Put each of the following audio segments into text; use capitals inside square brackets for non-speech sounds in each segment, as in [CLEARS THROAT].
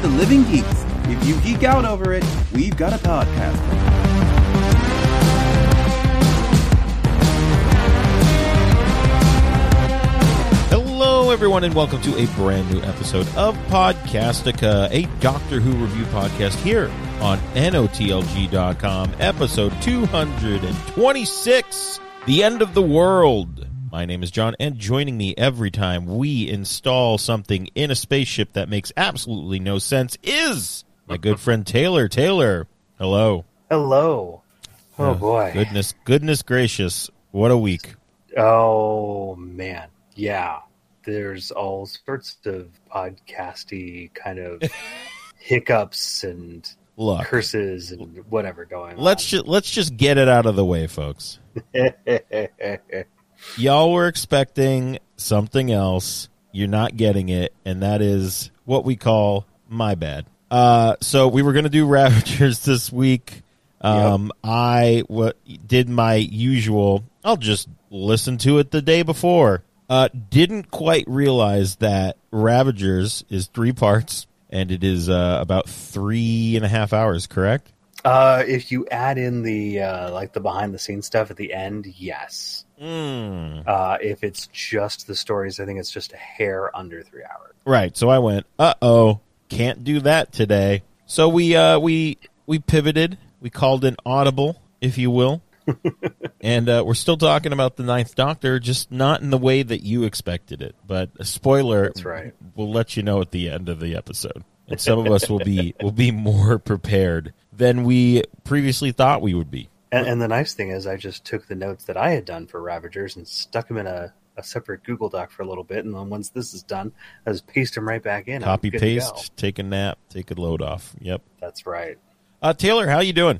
the Living Geeks. If you geek out over it, we've got a podcast. Hello, everyone, and welcome to a brand new episode of Podcastica, a Doctor Who review podcast here on NOTLG.com, episode 226 The End of the World. My name is John, and joining me every time we install something in a spaceship that makes absolutely no sense is my good friend Taylor. Taylor, hello. Hello. Oh, Oh, boy. Goodness, goodness gracious. What a week. Oh man. Yeah. There's all sorts of podcasty kind of [LAUGHS] hiccups and Look, curses and whatever going on. let's just let's just get it out of the way, folks. [LAUGHS] y'all were expecting something else. You're not getting it, and that is what we call my bad. Uh, so we were going to do [LAUGHS] Ravagers this week. Um, I what did my usual. I'll just listen to it the day before. Uh, didn't quite realize that Ravagers is three parts, and it is uh, about three and a half hours. Correct? uh, if you add in the uh, like the behind the scenes stuff at the end, yes. Mm. Uh, if it's just the stories, I think it's just a hair under three hours. Right. So I went, uh oh, can't do that today. So we uh we we pivoted. We called an audible, if you will. [LAUGHS] and uh, we're still talking about the Ninth Doctor, just not in the way that you expected it. But a spoiler, That's right. We'll let you know at the end of the episode, and some of us will be will be more prepared than we previously thought we would be. And, and the nice thing is, I just took the notes that I had done for Ravagers and stuck them in a, a separate Google Doc for a little bit. And then once this is done, I just paste them right back in. Copy good to go. paste, take a nap, take a load off. Yep. That's right. Uh, Taylor, how you doing?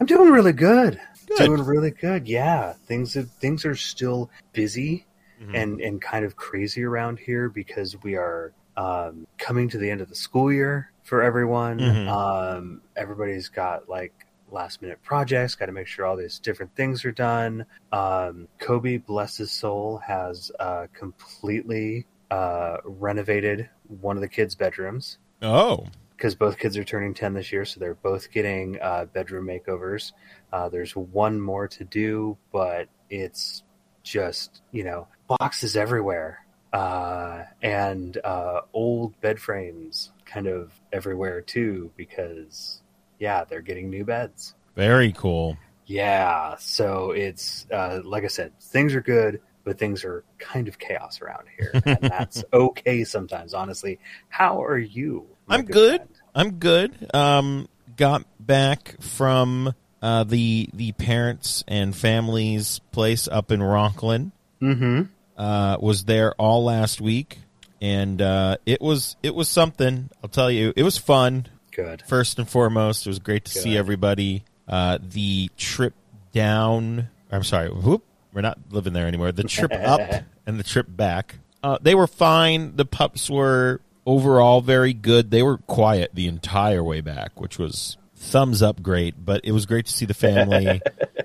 I'm doing really good. Good. Doing really good. Yeah, things are, things are still busy Mhm. and and kind of crazy around here because we are um, coming to the end of the school year for everyone. Mhm. Um, everybody's got like last minute projects. Got to make sure all these different things are done. Um, Kobe, bless his soul, has uh, completely uh, renovated one of the kids' bedrooms Oh, because both kids are turning 10 this year, so they're both getting uh, bedroom makeovers. Uh, there's one more to do, but it's just, you know, boxes everywhere uh, and uh, old bed frames kind of everywhere too, because, yeah, they're getting new beds. very cool. Yeah, so it's, uh, like I said, things are good, but things are kind of chaos around here. And [LAUGHS] that's okay sometimes, honestly. How are you? I'm good. friend? I'm good. Um, got back from uh, the the parents and families place up in Rockland. Mm-hmm. Uh, was there all last week, and uh, it was it was something. I'll tell you, it was fun. Good. First and foremost, it was great to see everybody. Uh, the trip down. I'm sorry. Whoop. We're not living there anymore. The trip [LAUGHS] up and the trip back. Uh, they were fine. The pups were overall very good. They were quiet the entire way back, which was thumbs up great. But it was great to see the family.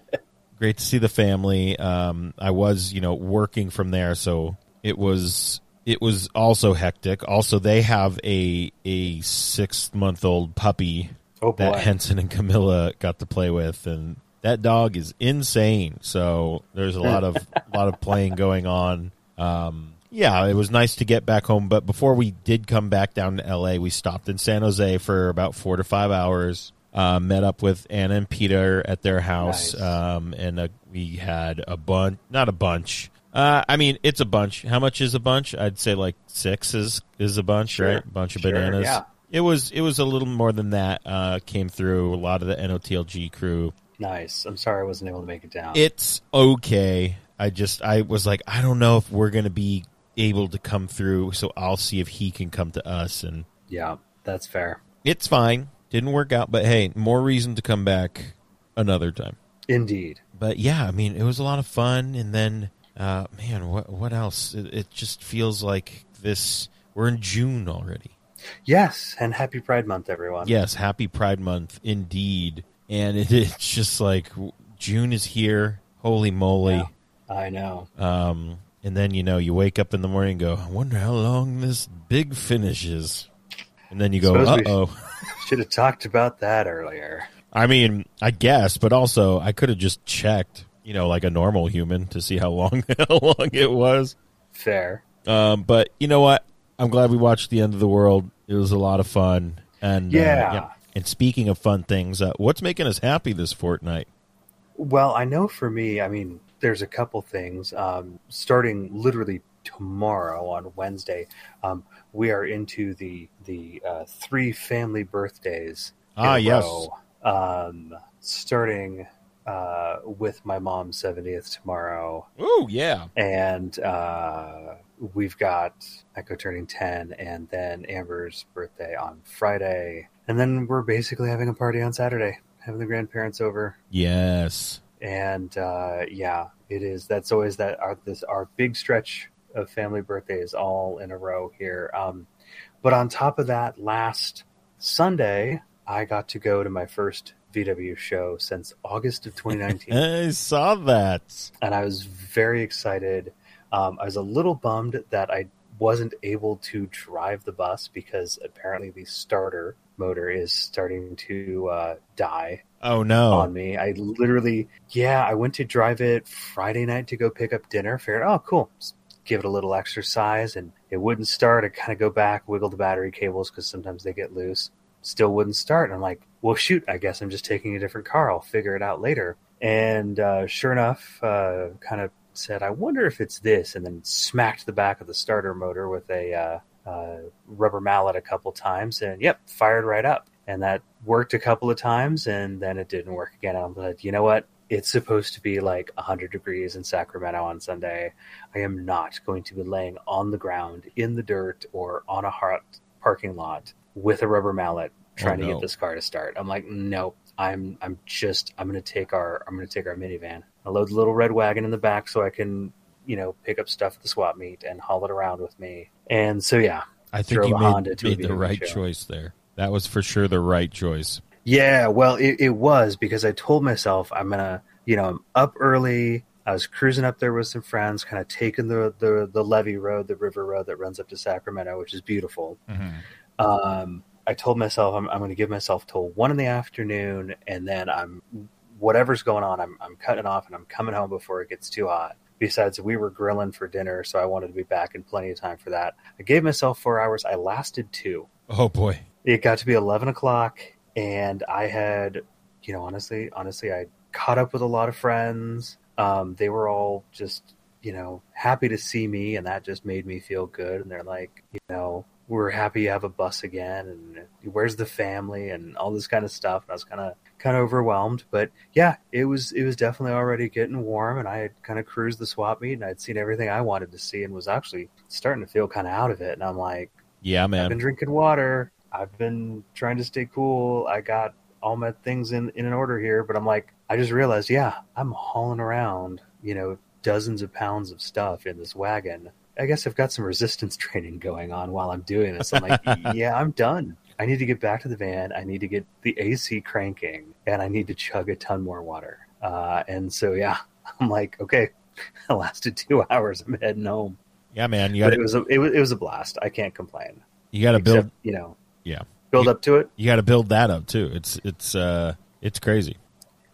[LAUGHS] great to see the family. Um, I was, you know, working from there, so it was it was also hectic. Also, they have a a six month old puppy Oh that Henson and Camilla got to play with, and that dog is insane. So there's a lot of a [LAUGHS] lot of playing going on. Um, yeah, it was nice to get back home. But before we did come back down to L.A., we stopped in San Jose for about four to five hours. Uh, met up with Anna and Peter at their house, Nice. um, and uh, we had a bunch, not a bunch. Uh, I mean, it's a bunch. How much is a bunch? I'd say like six is is a bunch, Sure. right? A bunch of Sure, bananas. yeah. It was it was a little more than that. Uh, came through a lot of the NOTLG crew. Nice. I'm sorry I wasn't able to make it down. It's okay. I just I was like I don't know if we're gonna be able to come through, so I'll see if he can come to us, and yeah, that's fair. it's fine. Didn't work out, but hey, more reason to come back another time. Indeed. But yeah, I mean, it was a lot of fun, and then uh, man, what what else? It, it just feels like this. We're in June already. Yes, and happy Pride Month, everyone. Yes, happy Pride Month indeed. And it, it's just like June is here. Holy moly. I know. Um, and then, you know, you wake up in the morning and go, I wonder how long this big finish is. And then you go, uh oh. [LAUGHS] Should have talked about that earlier. I mean, I guess, but also I could have just checked, you know, like a normal human to see how long [LAUGHS] how long it was. Fair. Um, but you know what? I'm glad we watched the end of the world. It was a lot of fun. And uh, Yeah. And speaking of fun things, uh, what's making us happy this fortnight? Well, I know for me, I mean, there's a couple things. Um, starting literally tomorrow on Wednesday, um, we are into the the uh, three family birthdays. Ah, yes. Um, starting uh, with my mom's 70th tomorrow, Oh yeah. and uh, we've got Echo turning 10, and then Amber's birthday on Friday, and then we're basically having a party on Saturday, having the grandparents over Yes. and uh, yeah, it is. That's always that our this our big stretch of family birthdays all in a row here. Um, but on top of that, last Sunday I got to go to my first VW show since August of 2019, [LAUGHS] I saw that. and I was very excited. Um, I was a little bummed that I wasn't able to drive the bus because apparently the starter motor is starting to uh, die Oh no. on me. I literally, yeah, I went to drive it Friday night to go pick up dinner. Figured, oh, cool, Just give it a little exercise, and it wouldn't start. I kind of go back, wiggle the battery cables because sometimes they get loose. Still wouldn't start. And I'm like, well, shoot, I guess I'm just taking a different car. I'll figure it out later. And uh, sure enough, uh, kind of said, I wonder if it's this, and then smacked the back of the starter motor with a uh, uh, rubber mallet a couple times, and yep, fired right up. And that worked a couple of times, and then it didn't work again. I'm like, you know what? It's supposed to be like 100 degrees in Sacramento on Sunday. I am not going to be laying on the ground in the dirt or on a hot parking lot with a rubber mallet trying to no. get this car to start. I'm like, nope. I'm I'm just I'm gonna take our I'm gonna take our minivan. I load the little red wagon in the back so I can you know pick up stuff at the swap meet and haul it around with me. And so yeah, I think you made, Honda to made the right show. choice there. That was for sure the right choice. Yeah, well, it, it was because I told myself I'm gonna, you know, I'm up early. I was cruising up there with some friends, kind of taking the the the levee road, the river road that runs up to Sacramento, which is beautiful. Um, I told myself I'm, I'm going to give myself till one in the afternoon, and then I'm whatever's going on, I'm I'm cutting off and I'm coming home before it gets too hot. Besides, we were grilling for dinner, so I wanted to be back in plenty of time for that. I gave myself four hours. I lasted two Oh boy. it got to be 11 o'clock and i had you know honestly honestly i caught up with a lot of friends um, they were all just you know happy to see me and that just made me feel good and they're like you know we're happy you have a bus again and where's the family and all this kind of stuff and i was kind of kind of overwhelmed but yeah it was it was definitely already getting warm and i had kind of cruised the swap meet and i'd seen everything i wanted to see and was actually starting to feel kind of out of it and i'm like Yeah, man I've been drinking water. I've been trying to stay cool. I got all my things in, in an order here, but I'm like, I just realized, yeah, I'm hauling around, you know, dozens of pounds of stuff in this wagon. I guess I've got some resistance [LAUGHS] training going on while I'm doing this. I'm like, [LAUGHS] yeah, I'm done. I need to get back to the van. I need to get the AC cranking and I need to chug a ton more water. Uh, and so, yeah, [LAUGHS] I'm like, okay, I lasted two hours. I'm heading home. Yeah, man. You got it was a, it was it was a blast. I can't complain. you got to build. you know, Yeah, build You- up to it. you got to build that up too. It's it's uh it's crazy.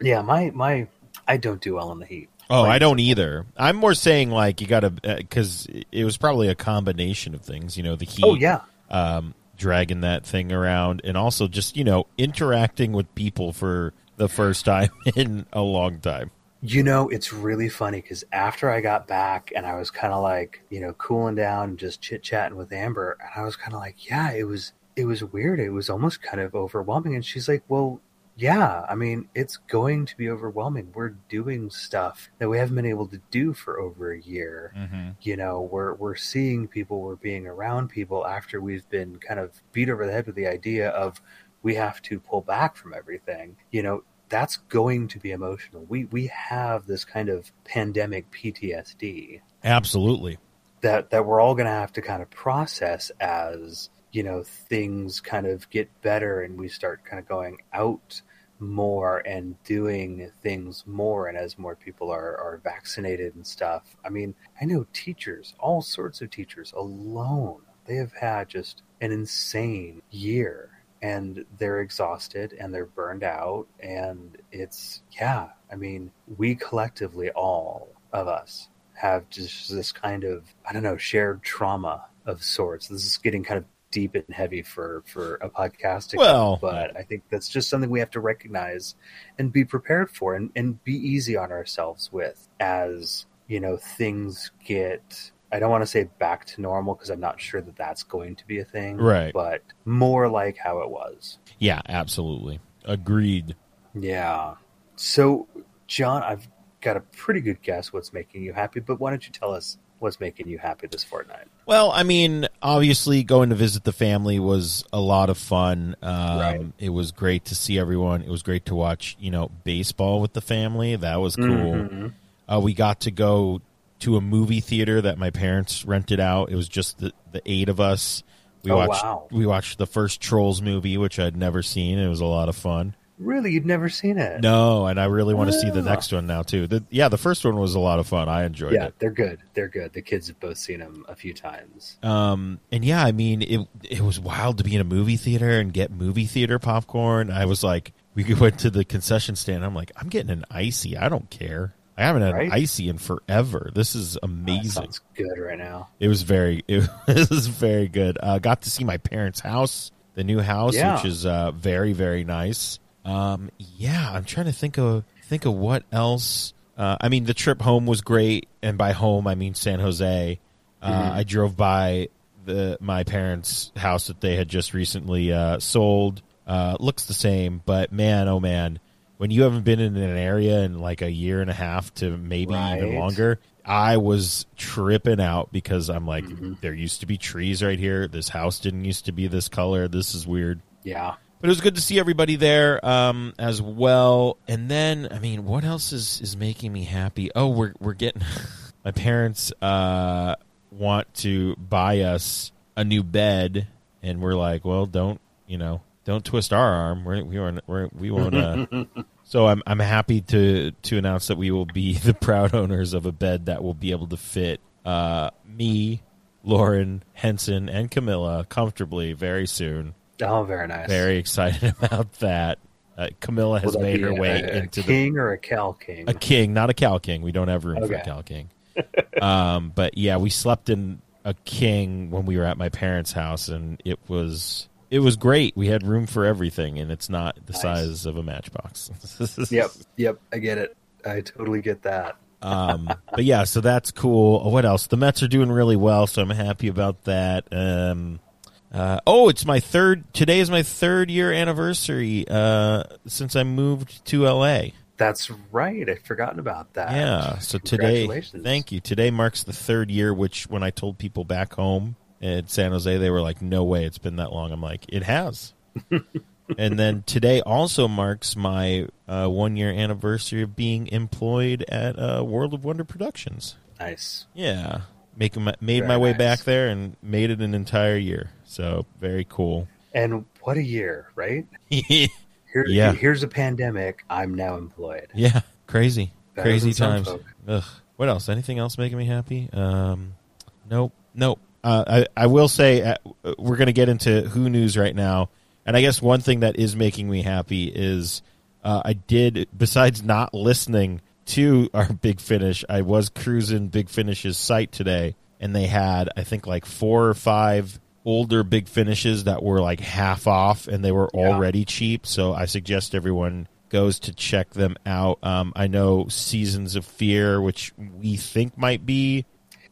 Yeah, my my I don't do well in the heat. Oh, I don't either. I'm more saying like you got to because it was probably a combination of things. You know, the heat. Oh yeah, um, dragging that thing around, and also just you know interacting with people for the first time [LAUGHS] in a long time. you know it's really funny because after I got back and I was kind of like you know cooling down and just chit chatting with Amber, and I was kind of like, yeah, it was it was weird. It was almost kind of overwhelming. And she's like, well. Yeah, I mean, it's going to be overwhelming. We're doing stuff that we haven't been able to do for over a year. Mm-hmm. you know we're we're seeing people we're being around people after we've been kind of beat over the head with the idea of we have to pull back from everything you know that's going to be emotional we we have this kind of pandemic PTSD Absolutely. that that we're all going to have to kind of process as you know things kind of get better and we start kind of going out more and doing things more and as more people are, are vaccinated and stuff. I mean i know teachers all sorts of teachers alone they have had just an insane year and they're exhausted and they're burned out and it's yeah i mean we collectively all of us have just this kind of i don't know shared trauma of sorts. This is getting kind of deep and heavy for for a podcast Well- but i think that's just something we have to recognize and be prepared for and, and be easy on ourselves with as you know things get i don't want to say back to normal because i'm not sure that that's going to be a thing Right. but more like how it was Yeah, absolutely. Agreed. yeah so john i've got a pretty good guess what's making you happy but why don't you tell us what's making you happy this fortnight Well, I mean, obviously, going to visit the family was a lot of fun. Um, Right. It was great to see everyone. It was great to watch, you know, baseball with the family. That was cool. Mhm. Uh, we got to go to a movie theater that my parents rented out. It was just the, the eight of us. We Oh, watched wow. we watched the first Trolls movie, which I'd never seen. It was a lot of fun. Really you've never seen it No, and I really want to see the Ah. next one now too. The, yeah, the first one was a lot of fun. I enjoyed yeah it. they're good they're good the kids have both seen them a few times Um, and yeah, I mean, it it was wild to be in a movie theater and get movie theater popcorn. I was like, we [LAUGHS] went to the concession stand. I'm like, I'm getting an icy. I don't care. I haven't had Right? an icy in forever. This is amazing. sounds good right now It was very, [LAUGHS] it was very good. Uh, got to see my parents' house, the new house, Yeah. which is uh, very, very nice. Um, yeah, I'm trying to think of think of what else. Uh, I mean, the trip home was great, and by home I mean San Jose. Uh, Mm-hmm. I drove by the my parents' house that they had just recently uh, sold. Uh, looks the same, but man, oh man, when you haven't been in an area in like a year and a half to maybe even longer, I was tripping out because I'm like, Mm-hmm. there used to be trees right here. This house didn't used to be this color. This is weird. yeah But it was good to see everybody there um, as well. And then, I mean, what else is, is making me happy? Oh, we're we're getting [LAUGHS] my parents uh, want to buy us a new bed, and we're like, well, don't you know, don't twist our arm. We're, we won't we're, we won't. Uh, [LAUGHS] so I'm I'm happy to to announce that we will be [LAUGHS] the proud owners of a bed that will be able to fit uh, me, Lauren, Henson, and Camilla comfortably very soon. Oh very nice Very excited [LAUGHS] about that. Uh, Camilla has made her way a, into the king or a cow king a king, not a cow king. We don't have room for a cow king. [LAUGHS] um, but yeah, we slept in a king when we were at my parents' house, and it was it was great. We had room for everything, and it's not the Nice. size of a matchbox. [LAUGHS] yep yep i get it i totally get that um, but yeah, so that's cool. What else? The Mets are doing really well, so I'm happy about that. Um, uh, oh, it's my third. Today is my third year anniversary uh, since I moved to LA. That's right. I'd forgotten about that. Yeah. So today, thank you. Today marks the third year. Which, when I told people back home in San Jose, they were like, "No way, it's been that long." I'm like, "It has." [LAUGHS] and then today also marks my uh, one year anniversary of being employed at uh, World of Wonder Productions. Nice. Yeah, making made Very my way nice. back there and made it an entire year. So very cool. And what a year, right? yeah, [LAUGHS] Here, Yeah. Here's a pandemic. I'm now employed. Yeah. Crazy, Better crazy times. Ugh. What else? Anything else making me happy? Um, nope, nope. Uh, I I will say uh, we're going to get into Who News right now, and I guess one thing that is making me happy is uh, I did besides not listening to [LAUGHS] our Big Finish, I was cruising Big Finish's site today, and they had I think like four or five older Big Finishes that were like half off, and they were Yeah. already cheap. So I suggest everyone goes to check them out. Um, I know Seasons of Fear, which we think might be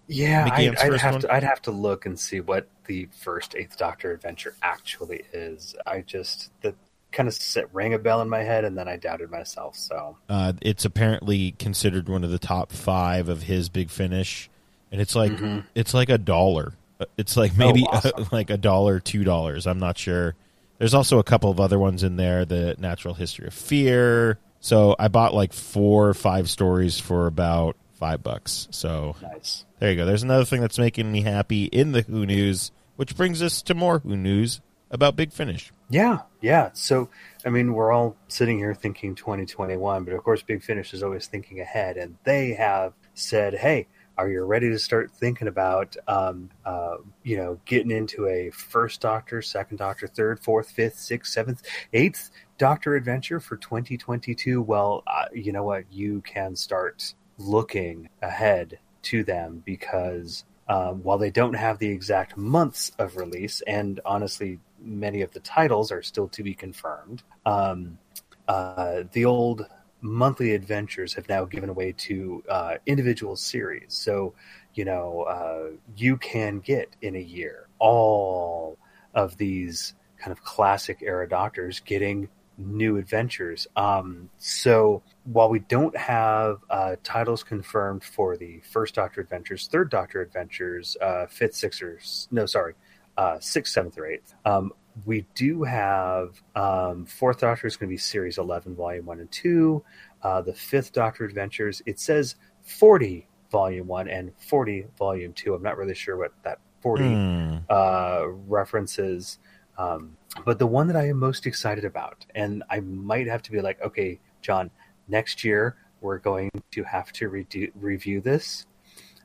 Yeah, I'd, I'd have one? to. I'd have to look and see what the first Eighth Doctor adventure actually is. I just that kind of set, rang a bell in my head, and then I doubted myself. So Uh, it's apparently considered one of the top five of his big finish, and it's like Mhm. it's like a dollar. It's like maybe Oh, [LAUGHS] awesome. like a dollar, two dollars. I'm not sure. There's also a couple of other ones in there. The Natural History of Fear. So I bought like four or five stories for about five bucks. So nice. there you go. There's another thing that's making me happy in the Who News, which brings us to more Who News about Big Finish. Yeah, yeah. So, I mean, we're all sitting here thinking 2021, but of course, Big Finish is always thinking ahead, and they have said, "Hey, Are you ready to start thinking about, um, uh, you know, getting into a first Doctor, second Doctor, third, fourth, fifth, sixth, seventh, eighth Doctor adventure for 2022? Well, uh, you know what? You can start looking ahead to them because um, while they don't have the exact months of release, and honestly, many of the titles are still to be confirmed, um, uh, the old monthly adventures have now given away to uh, individual series. So, you know, uh, you can get in a year all of these kind of classic era doctors getting new adventures. Um, so while we don't have uh, titles confirmed for the first Doctor Adventures, third Doctor Adventures, uh, fifth, sixth, or no, sorry, uh, sixth, seventh, or eighth, um, we do have um, fourth Doctor is going to be series eleven, volume one and two. Uh, the fifth Doctor Adventures, it says forty volume one and forty volume two. I'm not really sure what that forty Hmm. uh, references. Um, but the one that I am most excited about, and I might have to be like, okay, John, next year we're going to have to redo- review this.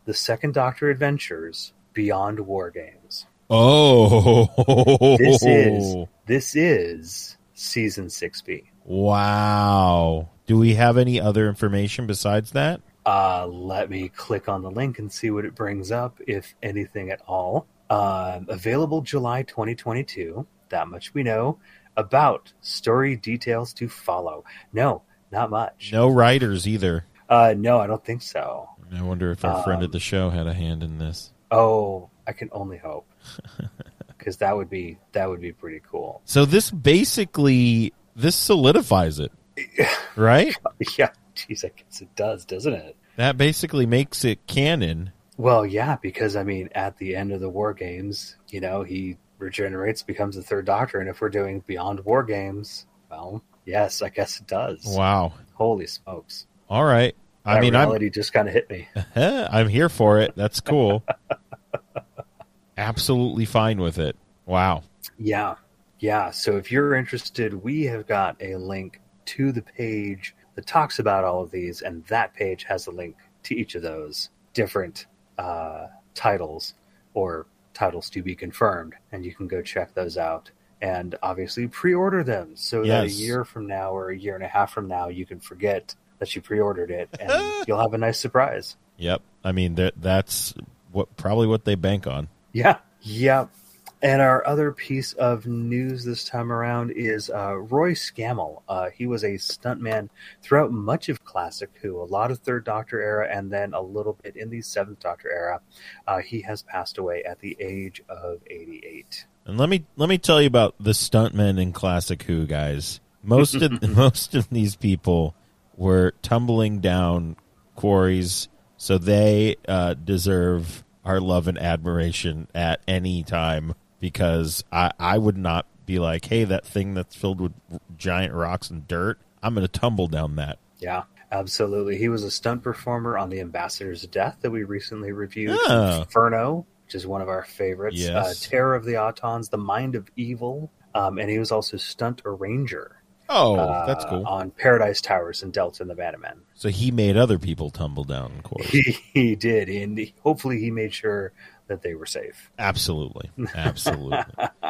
The Second Doctor Adventures Beyond War Games. Oh, This is [LAUGHS] this is season six B. wow. Do we have any other information besides that? Uh, let me click on the link and see what it brings up, if anything at all. Um, available July 2022. That much we know. About story details to follow. No, not much. No writers either. Uh, no, I don't think so. I wonder if our friend Um, at the show had a hand in this. Oh, I can only hope, [LAUGHS] because that would be that would be pretty cool. So this basically this solidifies it, [LAUGHS] right? Yeah, geez, I guess it does, doesn't it? That basically makes it canon. Well, yeah, because I mean, at the end of the war games, you know, he regenerates, becomes the third doctor, and if we're doing beyond war games, well, yes, I guess it does. Wow. Holy smokes! All right. I That mean, I'm reality just kind of hit me. [LAUGHS] I'm here for it. That's cool. Absolutely fine with it. Wow. Yeah, yeah. So if you're interested, we have got a link to the page that talks about all of these, and that page has a link to each of those different uh, titles or titles to be confirmed, and you can go check those out. And obviously, pre-order them so that a year from now or a year and a half from now, you can forget that you pre-ordered it, and [LAUGHS] you'll have a nice surprise. Yep. I mean, that that's what probably what they bank on. Yeah, yeah. And our other piece of news this time around is uh, Roy Scammell. Uh, he was a stuntman throughout much of Classic Who, a lot of Third Doctor era, and then a little bit in the Seventh Doctor era. Uh, he has passed away at the age of 88. And let me let me tell you about the stuntmen in Classic Who, guys. Most of [LAUGHS] most of these people were tumbling down quarries, so they uh, deserve our love and admiration at any time. Because I I would not be like, hey, that thing that's filled with giant rocks and dirt, I'm going to tumble down that. Yeah, absolutely. He was a stunt performer on The Ambassador's Death that we recently reviewed. Oh. Inferno, which is one of our favorites. Yes. Uh, Terror of the Autons, The Mind of Evil. Um, and he was also stunt arranger. Oh, uh, that's cool. On Paradise Towers and Delta and the Bannermen. So he made other people tumble down quarries. He, he did, and he- hopefully he made sure that they were safe. Absolutely. Absolutely.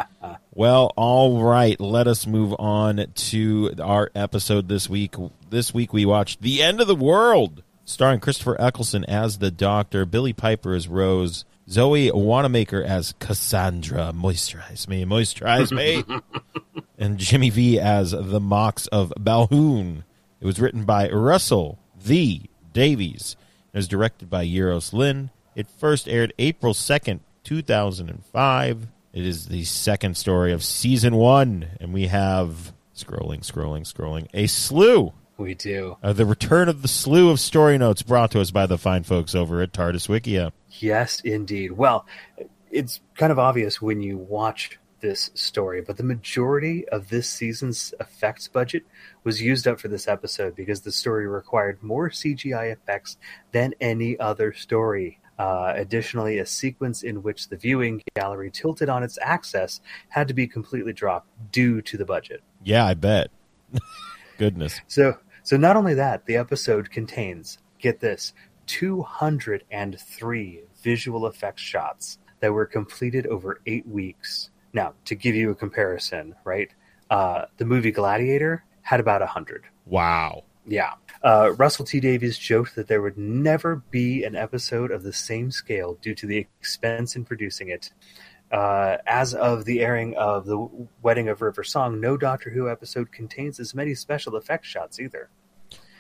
[LAUGHS] well, all right. Let us move on to our episode this week. This week we watched The End of the World, starring Christopher Eccleston as the Doctor, Billie Piper as Rose, Zoe Wanamaker as Cassandra. Moisturize me, moisturize me. [LAUGHS] and Jimmy V as the Moxx of Balhoon. It was written by Russell T Davies. It was directed by Euros Lyn. It first aired April 2nd, 2005. It is the second story of season one, and we have scrolling, scrolling, scrolling a slew. We do. Uh, the return of the slew of story notes brought to us by the fine folks over at TARDIS Wikia. Yes, indeed. Well, it's kind of obvious when you watch this story, but the majority of this season's effects budget was used up for this episode because the story required more CGI effects than any other story. Uh, additionally, a sequence in which the viewing gallery tilted on its axis had to be completely dropped due to the budget. Yeah, I bet. [LAUGHS] Goodness. So, so not only that, the episode contains get this 203 visual effects shots that were completed over eight weeks. Now, to give you a comparison, right? Uh, the movie Gladiator had about 100. Wow. Yeah. Uh, Russell T Davies joked that there would never be an episode of the same scale due to the expense in producing it. Uh, as of the airing of the Wedding of River Song, no Doctor Who episode contains as many special effects shots either.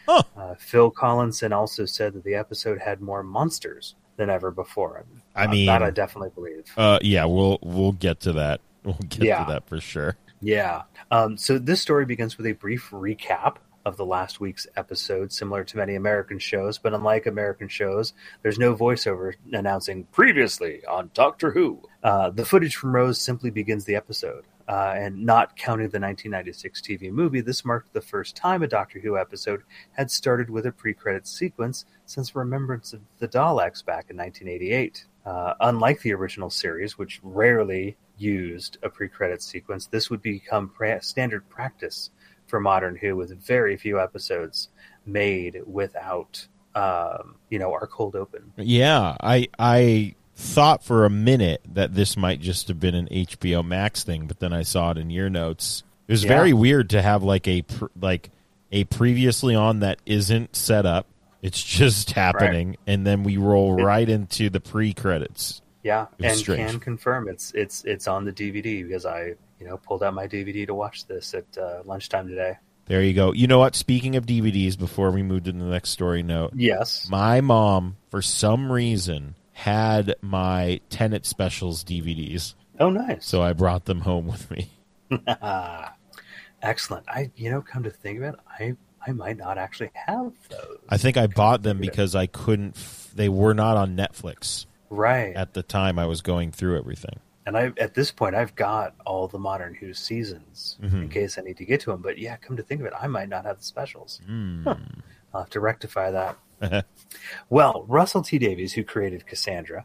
Huh. Uh, Phil Collinson also said that the episode had more monsters than ever before. I Uh, mean, that I definitely believe. uh, yeah, we'll we'll get to that. [LAUGHS] We'll get Yeah. to that for sure. Yeah. Um, so this story begins with a brief recap of the last week's episode, similar to many American shows, but unlike American shows, there's no voiceover announcing previously on Doctor Who. Uh, the footage from Rose simply begins the episode. Uh, and not counting the 1996 TV movie, this marked the first time a Doctor Who episode had started with a pre-credits sequence since Remembrance of the Daleks back in 1988. Uh, unlike the original series, which rarely used a pre-credit sequence, this would become pra- standard practice for Modern Who, with very few episodes made without, um, you know, our cold open. Yeah, I I thought for a minute that this might just have been an HBO Max thing, but then I saw it in your notes. It was Yeah. very weird to have like a pr- like a previously on that isn't set up. It's just happening, and then we roll It- right into the pre credits. Yeah, and strange. can confirm it's it's it's on the DVD because I you know pulled out my DVD to watch this at uh, lunchtime today. There you go. You know what? Speaking of DVDs, before we move to the next story note, Yes. my mom, for some reason, had my Tennant specials DVDs, Oh, nice. so I brought them home with me. [LAUGHS] Excellent. I you know come to think of it, I I might not actually have those. I think I bought them because I couldn't. F- they were not on Netflix right. at the time I was going through everything. and I at this point I've got all the Modern Who seasons in Mhm. case I need to get to them. But yeah, come to think of it, I might not have the specials. Mm. I'll have to rectify that. [LAUGHS] Well, Russell T Davies, who created Cassandra,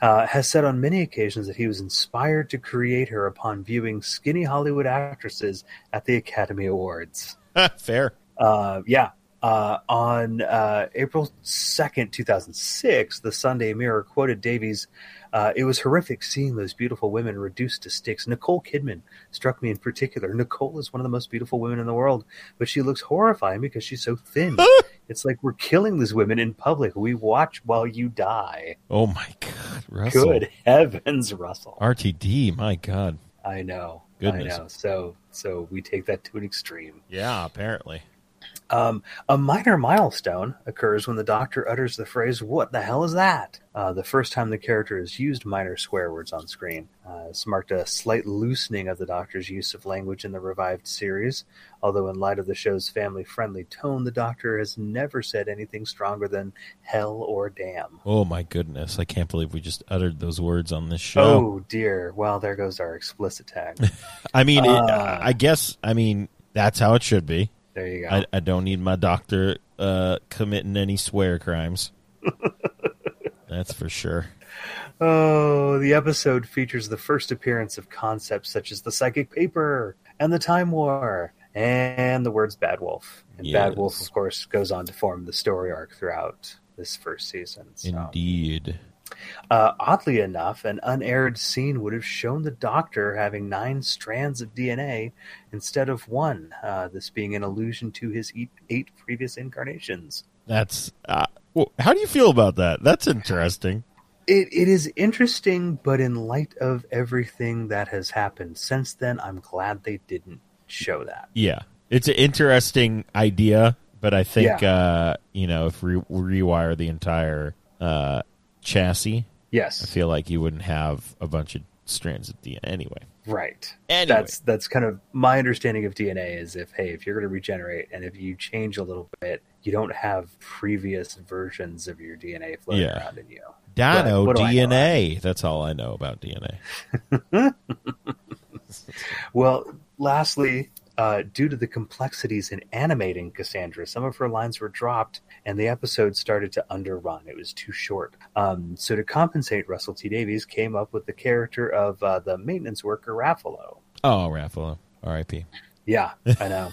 uh, has said on many occasions that he was inspired to create her upon viewing skinny Hollywood actresses at the Academy Awards. [LAUGHS] Fair. Uh, yeah. Uh, on uh, April 2nd, 2006, the Sunday Mirror quoted Davies uh, It was horrific seeing those beautiful women reduced to sticks. Nicole Kidman struck me in particular. Nicole is one of the most beautiful women in the world, but she looks horrifying because she's so thin. [LAUGHS] it's like we're killing these women in public. We watch while you die. Oh my God, Russell. Good heavens, Russell. RTD. My God. I know. Goodness. I know. So, so we take that to an extreme. Yeah. Apparently. Um, a minor milestone occurs when the Doctor utters the phrase, What the hell is that? Uh, the first time the character has used minor swear words on screen. Uh, this marked a slight loosening of the Doctor's use of language in the revived series, although, in light of the show's family friendly tone, the Doctor has never said anything stronger than hell or damn. Oh my goodness. I can't believe we just uttered those words on this show. Oh, dear. Well, there goes our explicit tag. [LAUGHS] I mean, it, Uh. I guess. I mean, that's how it should be. There you go. I, I don't need my doctor uh, committing any swear crimes. [LAUGHS] That's for sure. Oh, the episode features the first appearance of concepts such as the psychic paper and the time war and the words Bad Wolf. And Bad Wolf, of course, goes on to form the story arc throughout this first season. So, Indeed. Uh, oddly enough, an unaired scene would have shown the Doctor having nine strands of DNA instead of one, uh, this being an allusion to his eight, eight previous incarnations. That's. Uh, well, how do you feel about that? That's interesting. It it is interesting, but in light of everything that has happened since then, I'm glad they didn't show that. Yeah, it's an interesting idea, but I think uh, you know if we rewire the entire uh, yes, I feel like you wouldn't have a bunch of strands of DNA anyway. right. Anyway. That's that's kind of my understanding of DNA is if hey, if you're going to regenerate and if you change a little bit, you don't have previous versions of your DNA floating Yeah. around in you. Dino what do I know? DNA. That's all I know about DNA. [LAUGHS] Well, lastly, uh, due to the complexities in animating Cassandra, some of her lines were dropped and the episode started to underrun. It was too short. Um, so, to compensate, Russell T Davies came up with the character of uh, the maintenance worker Raffalo. Oh, Raffalo. R.I.P. Yeah, [LAUGHS] I know.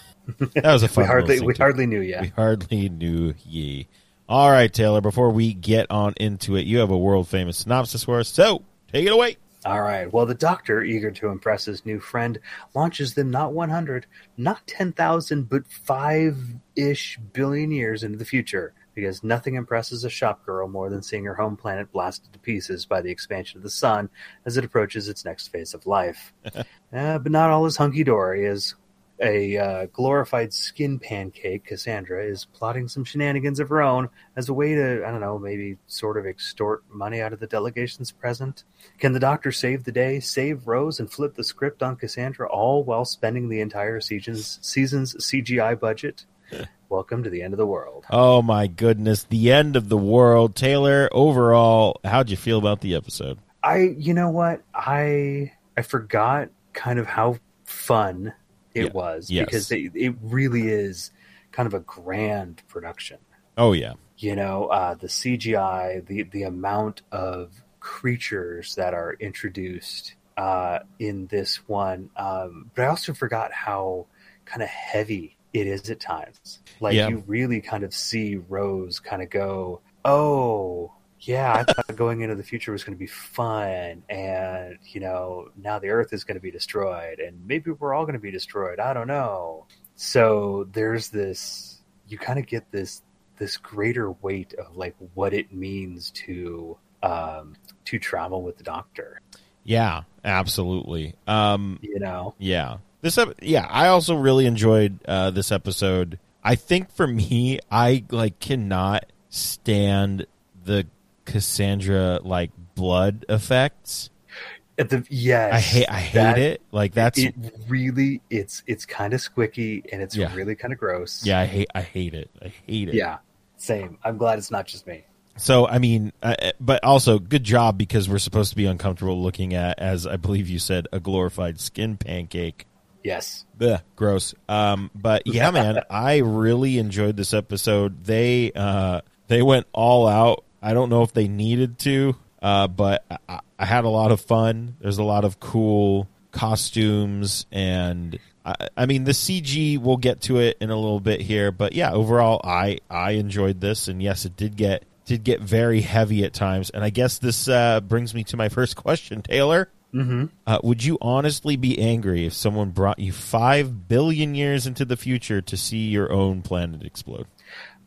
That was a [LAUGHS] fun we hardly we too. hardly knew ye. We hardly knew ye. All right, Taylor. Before we get on into it, you have a world famous synopsis for us, so take it away. All right. Well, the doctor, eager to impress his new friend, launches them not 100, not 10,000, but 5 ish billion years into the future. Because nothing impresses a shop girl more than seeing her home planet blasted to pieces by the expansion of the sun as it approaches its next phase of life. uh, [LAUGHS] but not all is hunky dory, as a uh, glorified skin pancake, Cassandra is plotting some shenanigans of her own as a way to, I don't know, maybe sort of extort money out of the delegations present. Can the doctor save the day, save Rose, and flip the script on Cassandra, all while spending the entire season's, season's CGI budget? [LAUGHS] Welcome to the end of the world. Oh my goodness, the end of the world. Taylor, overall, how'd you feel about the episode? I, you know what, I I forgot kind of how fun it Yeah. was Yes. because it, it really is kind of a grand production. Oh yeah. you know uh, the CGI, the the amount of creatures that are introduced uh, in this one. Um, but I also forgot how kind of heavy it is at times. Like Yeah. you really kind of see Rose kind of go, "Oh, yeah, I thought going into the future was going to be fun, and you know now the Earth is going to be destroyed, and maybe we're all going to be destroyed. I don't know." So there's this. You kind of get this this greater weight of like what it means to um to travel with the doctor Yeah, absolutely. Um you know Yeah. This ep- yeah, I also really enjoyed uh, this episode. I think for me, I like cannot stand the Cassandra like blood effects. at the yes I hate I hate that- it. Like that's it really it's it's kind of squicky and it's Yeah. really kind of gross yeah, I hate I hate it. I hate it. yeah same i'm glad it's not just me So I mean, uh, but also good job because we're supposed to be uncomfortable looking at, as I believe you said, a glorified skin pancake. yes Blech, gross. Um, but [LAUGHS] yeah, man, I really enjoyed this episode. They uh, they went all out. I don't know if they needed to, uh, but I, I had a lot of fun. There's a lot of cool costumes, and I, I mean the CG. We'll get to it in a little bit here, but yeah, overall, I I enjoyed this, and yes, it did get did get very heavy at times. And I guess this uh, brings me to my first question, Taylor. mm-hmm. Uh, would you honestly be angry if someone brought you five billion years into the future to see your own planet explode?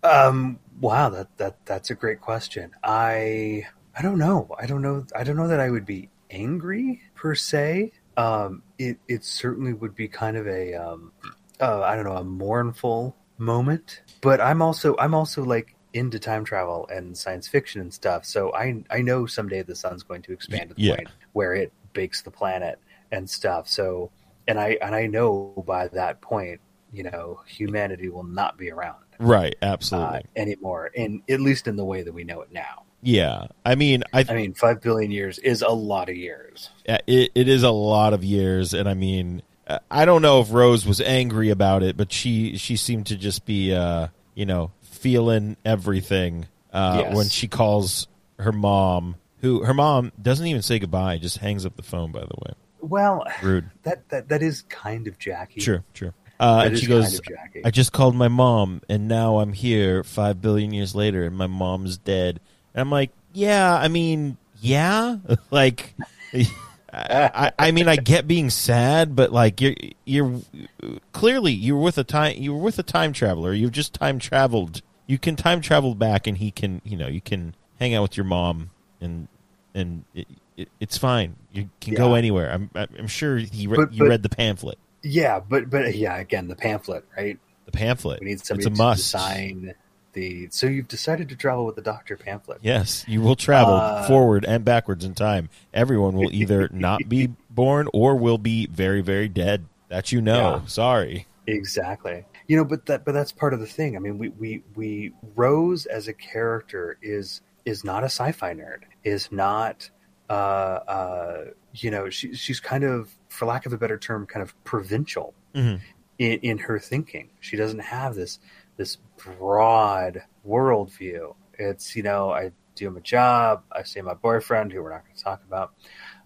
um wow that that that's a great question. I i don't know. I don't know i don't know that i would be angry per se. Um it it certainly would be kind of a um uh, i don't know a mournful moment. But i'm also i'm also like into time travel and science fiction and stuff. So i i know someday the sun's going to expand to the Yeah. point where it bakes the planet and stuff. So and i and i know by that point you know humanity will not be around Right, uh, absolutely. anymore, and at least in the way that we know it now. yeah, I mean, I, I mean, five billion years is a lot of years. it, it is a lot of years, and I mean, uh, I don't know if Rose was angry about it, but she she seemed to just be, uh, you know, feeling everything uh, Yes. when she calls her mom. Who her mom doesn't even say goodbye, just hangs up the phone. By the way, Well, rude. that that that is kind of Jackie. Sure, sure. Uh, and she goes, kind of I just called my mom, and now I'm here five billion years later, and my mom's dead. And I'm like, yeah, I mean, yeah, [LAUGHS] like, I, I mean, I get being sad, but like, you're you're clearly you're with a time you're with a time traveler. You've just time traveled. You can time travel back, and he can, you know, you can hang out with your mom, and and it, it, it's fine. You can go anywhere. I'm I'm sure he re- But- you read the pamphlet. Yeah, but but yeah, again, the pamphlet, right? The pamphlet. We need it's somebody a to must. sign the. So you've decided to travel with the Doctor pamphlet. Yes, you will travel Uh, forward and backwards in time. Everyone will either [LAUGHS] not be born or will be very, very dead. That you know. Yeah. Sorry. Exactly. You know, but that but that's part of the thing. I mean, we we we Rose as a character is is not a sci-fi nerd. Is not uh uh you know, she she's kind of for lack of a better term kind of provincial Mhm. in in her thinking. She doesn't have this this broad worldview. It's, you know, I do my job, I see my boyfriend who we're not going to talk about.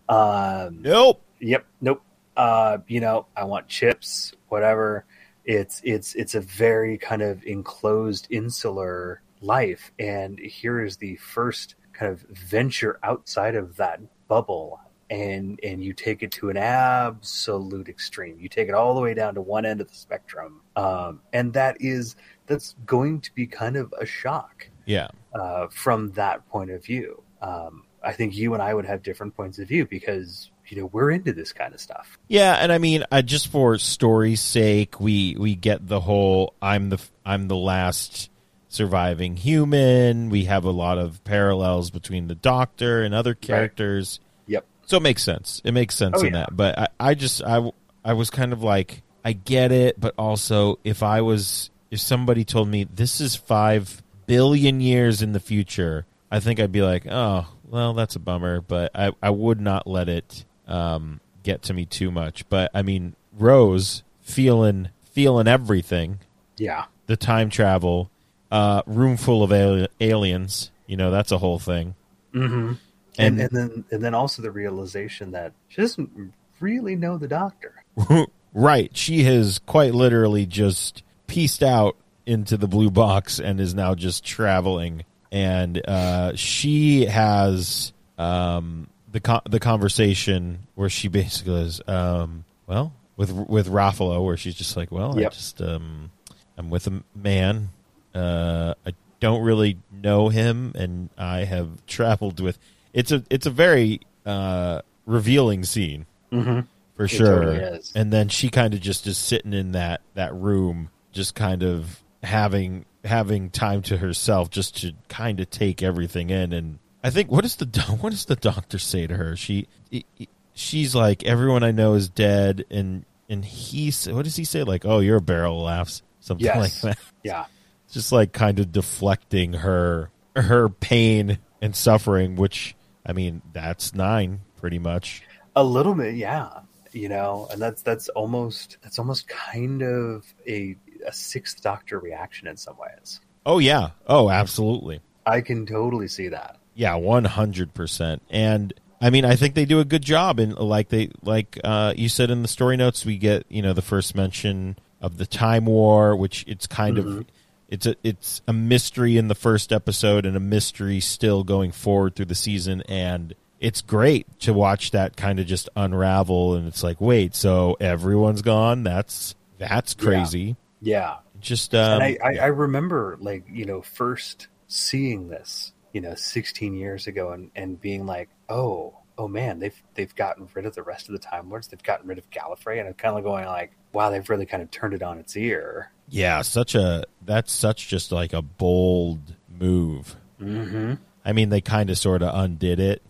Um Nope. Yep. Nope. Uh, you know, I want chips, whatever. It's it's it's a very kind of enclosed, insular life, and here is the first kind of venture outside of that bubble and and you take it to an absolute extreme. You take it all the way down to one end of the spectrum. Um, and that is that's going to be kind of a shock Yeah. uh, from that point of view. Um, i think you and i would have different points of view because you know we're into this kind of stuff. Yeah, and I mean, uh, just for story's sake, we we get the whole I'm the I'm the last surviving human. We have a lot of parallels between the Doctor and other characters. yep So it makes sense. It makes sense Oh, in yeah. that. But I, I just I I was kind of like I get it, but also if I was if somebody told me this is five billion years in the future, I think I'd be like, oh, well, that's a bummer. But I I would not let it um, get to me too much. But I mean, Rose feeling feeling everything, yeah the time travel, uh, room full of ali- aliens. You know, that's a whole thing. mm-hmm. And- and, and then and then also the realization that she doesn't really know the doctor [LAUGHS] right. She has quite literally just pieced out into the blue box and is now just traveling. And uh, she has um, the co- the conversation where she basically is, um, well, with with Raffalo, where she's just like, well, I just um, I'm with a man. Uh, I don't really know him, and I have traveled with. It's a it's a very uh, revealing scene mm-hmm. for It sure. totally. And then she kind of just is sitting in that that room, just kind of having having time to herself, just to kind of take everything in. And I think what does the [LAUGHS] what does the doctor say to her? She he- he- she's like, everyone I know is dead, and and he what does he say? Like, oh, you're a barrel of laughs, something Yes. like that. yeah Just like kind of deflecting her her pain and suffering, which I mean, that's nine pretty much. A little bit, yeah. You know, and that's that's almost that's almost kind of a a sixth Doctor reaction in some ways. Oh yeah. Oh, absolutely. I can totally see that. Yeah, one hundred percent. And I mean, I think they do a good job. And like they, like uh, you said in the story notes, we get you know the first mention of the time war, which it's kind of it's a it's a mystery in the first episode and a mystery still going forward through the season. And it's great to watch that kind of just unravel. And it's like, wait, so everyone's gone? That's that's crazy. Yeah, Just um, and I, I, I remember like you know first seeing this you know 16 years ago and and being like oh oh man they've they've gotten rid of the rest of the time lords they've gotten rid of gallifrey and i'm kind of going like wow they've really kind of turned it on its ear Yeah, such a that's such just like a bold move. mm-hmm. I mean, they kind of sort of undid it,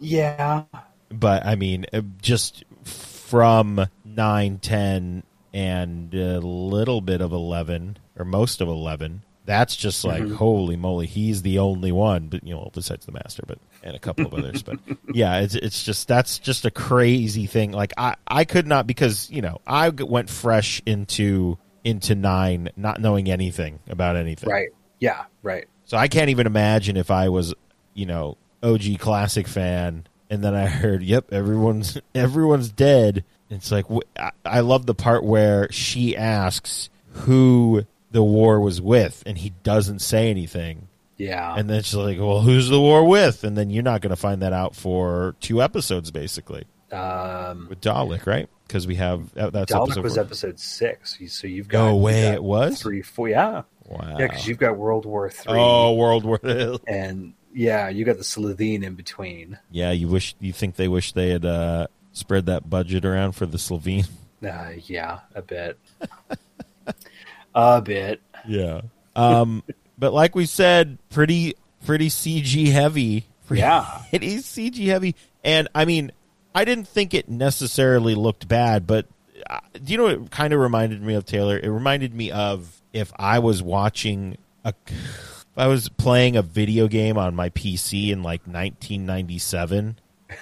yeah but I mean, uh, just from nine, ten, and a little bit of 11, or most of 11, that's just like, Mhm. holy moly, he's the only one, but, you know, besides the master, but, and a couple of others. But [LAUGHS] yeah, it's, it's just, that's just a crazy thing. Like, I, I could not, because, you know, I went fresh into, into 9, not knowing anything about anything. right yeah right So I can't even imagine if I was, you know, OG classic fan, and then I heard, "Yep, everyone's [LAUGHS] everyone's dead." It's like I, I love the part where she asks who the war was with, and he doesn't say anything, yeah and then she's like, "Well, who's the war with?" And then you're not going to find that out for two episodes, basically, um with Dalek, right? Because we have uh, that's Dalek episode was four. episode six so you've got No way, got it was. three four yeah Wow. yeah because you've got world war three oh, World War. [LAUGHS] and yeah you got the Slitheen in between Yeah, you wish you think they wish they had uh, spread that budget around for the Slitheen. [LAUGHS] Uh, yeah, a bit. [LAUGHS] a bit. Yeah. Um, but like we said, pretty pretty CG heavy. Pretty, Yeah. it is CG heavy, and I mean, I didn't think it necessarily looked bad, but uh, do you know what it kind of reminded me of Taylor? It reminded me of if I was watching a. If I was playing a video game on my PC in like 1997, [LAUGHS] and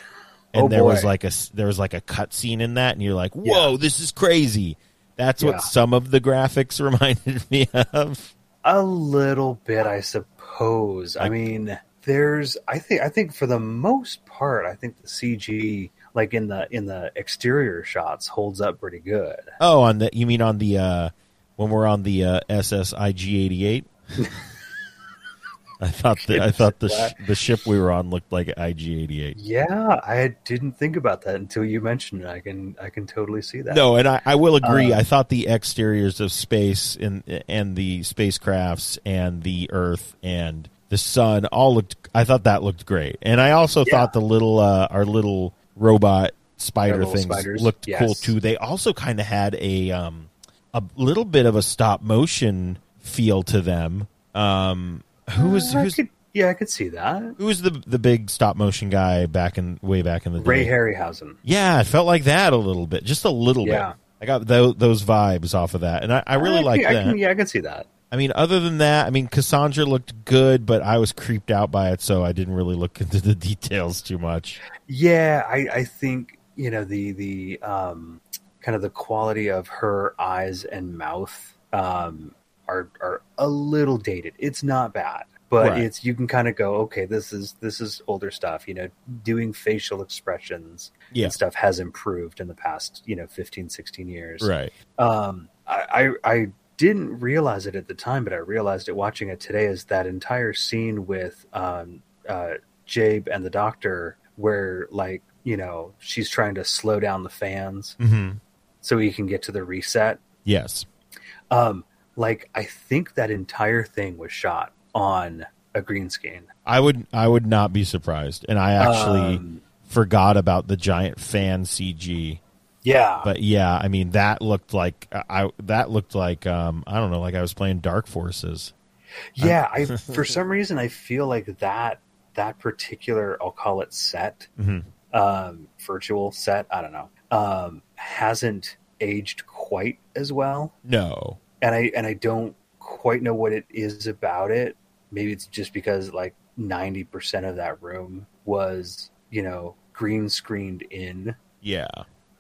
Oh, there was like a there was like a cutscene in that, and you're like, "Whoa, this is crazy!" That's Yeah. what some of the graphics [LAUGHS] reminded me of. A little bit, I suppose. I mean, there's I think I think for the most part, I think the CG like in the in the exterior shots holds up pretty good. Oh, on the you mean on the uh when we're on the uh, SSIG eighty eight? [LAUGHS] I thought the, I thought the sh- the ship we were on looked like IG-88. Yeah, I didn't think about that until you mentioned it. I can I can totally see that. No, and I, I will agree. Uh, I thought the exteriors of space and and the spacecrafts and the Earth and the sun all looked. I thought that looked great, and I also Yeah. thought the little uh, our little robot spider things spiders, looked yes. cool too. They also kind of had a um a little bit of a stop motion feel to them. Um, who was I who's could, yeah, I could see that. who was the the big stop motion guy back in way back in the day? Ray Harryhausen. Yeah, it felt like that a little bit, just a little Yeah. bit. I got those, those vibes off of that, and I, I really like I that. can- yeah, I can see that. I mean, other than that, I mean, Cassandra looked good, but I was creeped out by it, so I didn't really look [LAUGHS] into the details too much. Yeah, I, I think you know the the um, kind of the quality of her eyes and mouth um, are are a little dated. It's not bad, but Right. it's you can kind of go, okay, this is this is older stuff. You know, doing facial expressions Yeah. and stuff has improved in the past you know 15, 16 years. Right. Um, I, I I didn't realize it at the time, but I realized it watching it today. Is that entire scene with um, uh, Jabe and the doctor, where like you know she's trying to slow down the fans hmm so he can get to the reset. Yes. Um, like I think that entire thing was shot on a green screen. I would I would not be surprised, and I actually Um, forgot about the giant fan CG. Yeah, But yeah, I mean that looked like I that looked like um I don't know, like I was playing Dark Forces. yeah. I [LAUGHS] for some reason I feel like that that particular I'll call it set Mhm. um, virtual set. I don't know. Um, hasn't aged quite as well, No. and I and I don't quite know what it is about it. Maybe it's just because like ninety percent of that room was you know green screened in, Yeah.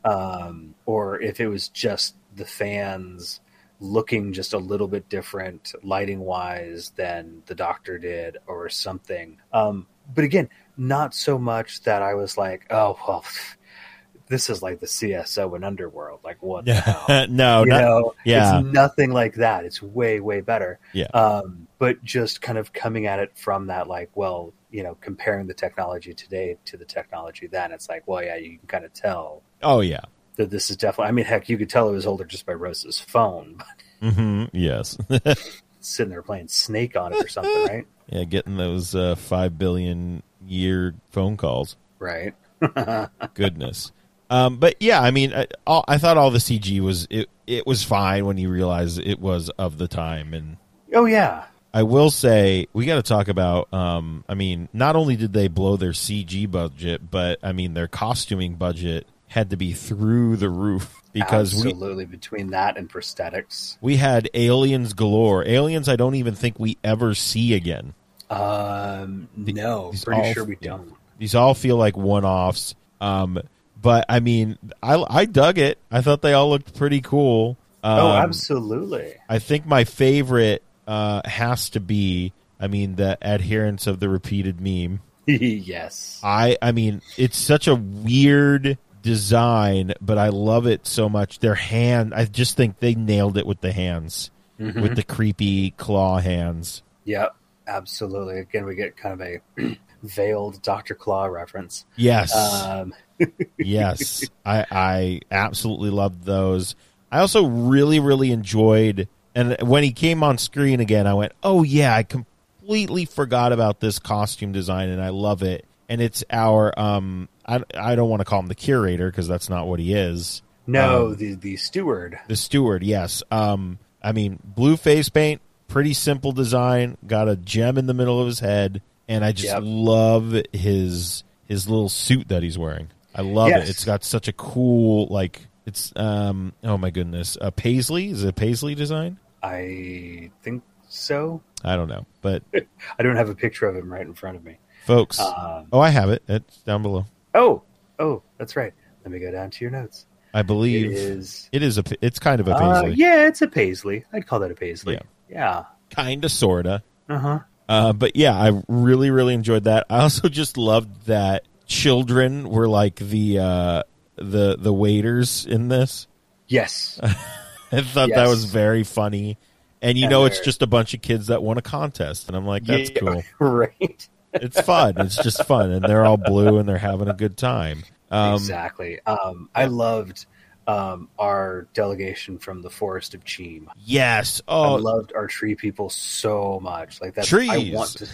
Um, or if it was just the fans looking just a little bit different lighting wise than the doctor did or something. Um but again not so much that i was like oh well [LAUGHS] this is like the cso in underworld. Like what [LAUGHS] no, you not, know yeah. it's nothing like that. It's way way better. Yeah. um but just kind of coming at it from that like well you know comparing the technology today to the technology then it's like well yeah you can kind of tell oh yeah. that this is definitely. I mean, heck, you could tell it was older just by Rose's phone, mm-hmm, Yes. [LAUGHS] sitting there playing Snake on it or something, right? [LAUGHS] yeah, getting those uh, five billion year phone calls. Right. [LAUGHS] Goodness. Um, but yeah, I mean, I, all, I thought all the CG was it. It was fine when you realize it was of the time, and Oh yeah. I will say we got to talk about. Um, I mean, not only did they blow their CG budget, but I mean their costuming budget had to be through the roof [LAUGHS] because we absolutely between that and prosthetics. we had aliens galore. Aliens I don't even think we ever see again. Um, no, these pretty all- sure we don't. These all feel like one offs. Um, but I mean, I I dug it. I thought they all looked pretty cool. Um, oh, absolutely. I think my favorite uh, has to be. I mean, the Adherents of the repeated meme. [LAUGHS] yes. I I mean, it's such a weird design, but I love it so much. Their hand, I just think they nailed it with the hands, Mhm. with the creepy claw hands. Yep. Absolutely. Again, we get kind of a [CLEARS THROAT] veiled Doctor Claw reference. Yes, Um, [LAUGHS] yes, I I absolutely loved those. I also really really enjoyed, and when he came on screen again, I went, oh yeah, I completely forgot about this costume design, and I love it. And it's our um, I I don't want to call him the curator because that's not what he is. no, Um, the the steward. The steward, yes. Um, I mean, blue face paint, pretty simple design. Got a gem in the middle of his head, and I just Yep. love his his little suit that he's wearing. I love Yes. it. It's got such a cool like. It's um. Oh my goodness. A paisley is it a paisley design? I think so. I don't know, but [LAUGHS] I don't have a picture of him right in front of me. folks. Um, oh, I have it. It's down below. oh, oh, that's right. Let me go down to your notes. I believe is. it is a. It's kind of a Uh, paisley. yeah, it's a paisley. I'd call that a paisley. Yeah. Yeah. Kind of, sorta. Uh huh. Uh, but yeah, I really, really enjoyed that. I also just loved that children were like the uh, the the waiters in this. Yes. [LAUGHS] I thought that was very funny. and you And know it's just a bunch of kids that won a contest, and I'm like, that's Yeah, cool. [LAUGHS] right? It's fun. It's just fun, and they're all blue and they're having a good time. Um, exactly. Um, I loved um, our delegation from the Forest of Cheem. Yes. I Oh, loved our tree people so much. Like that's I want to.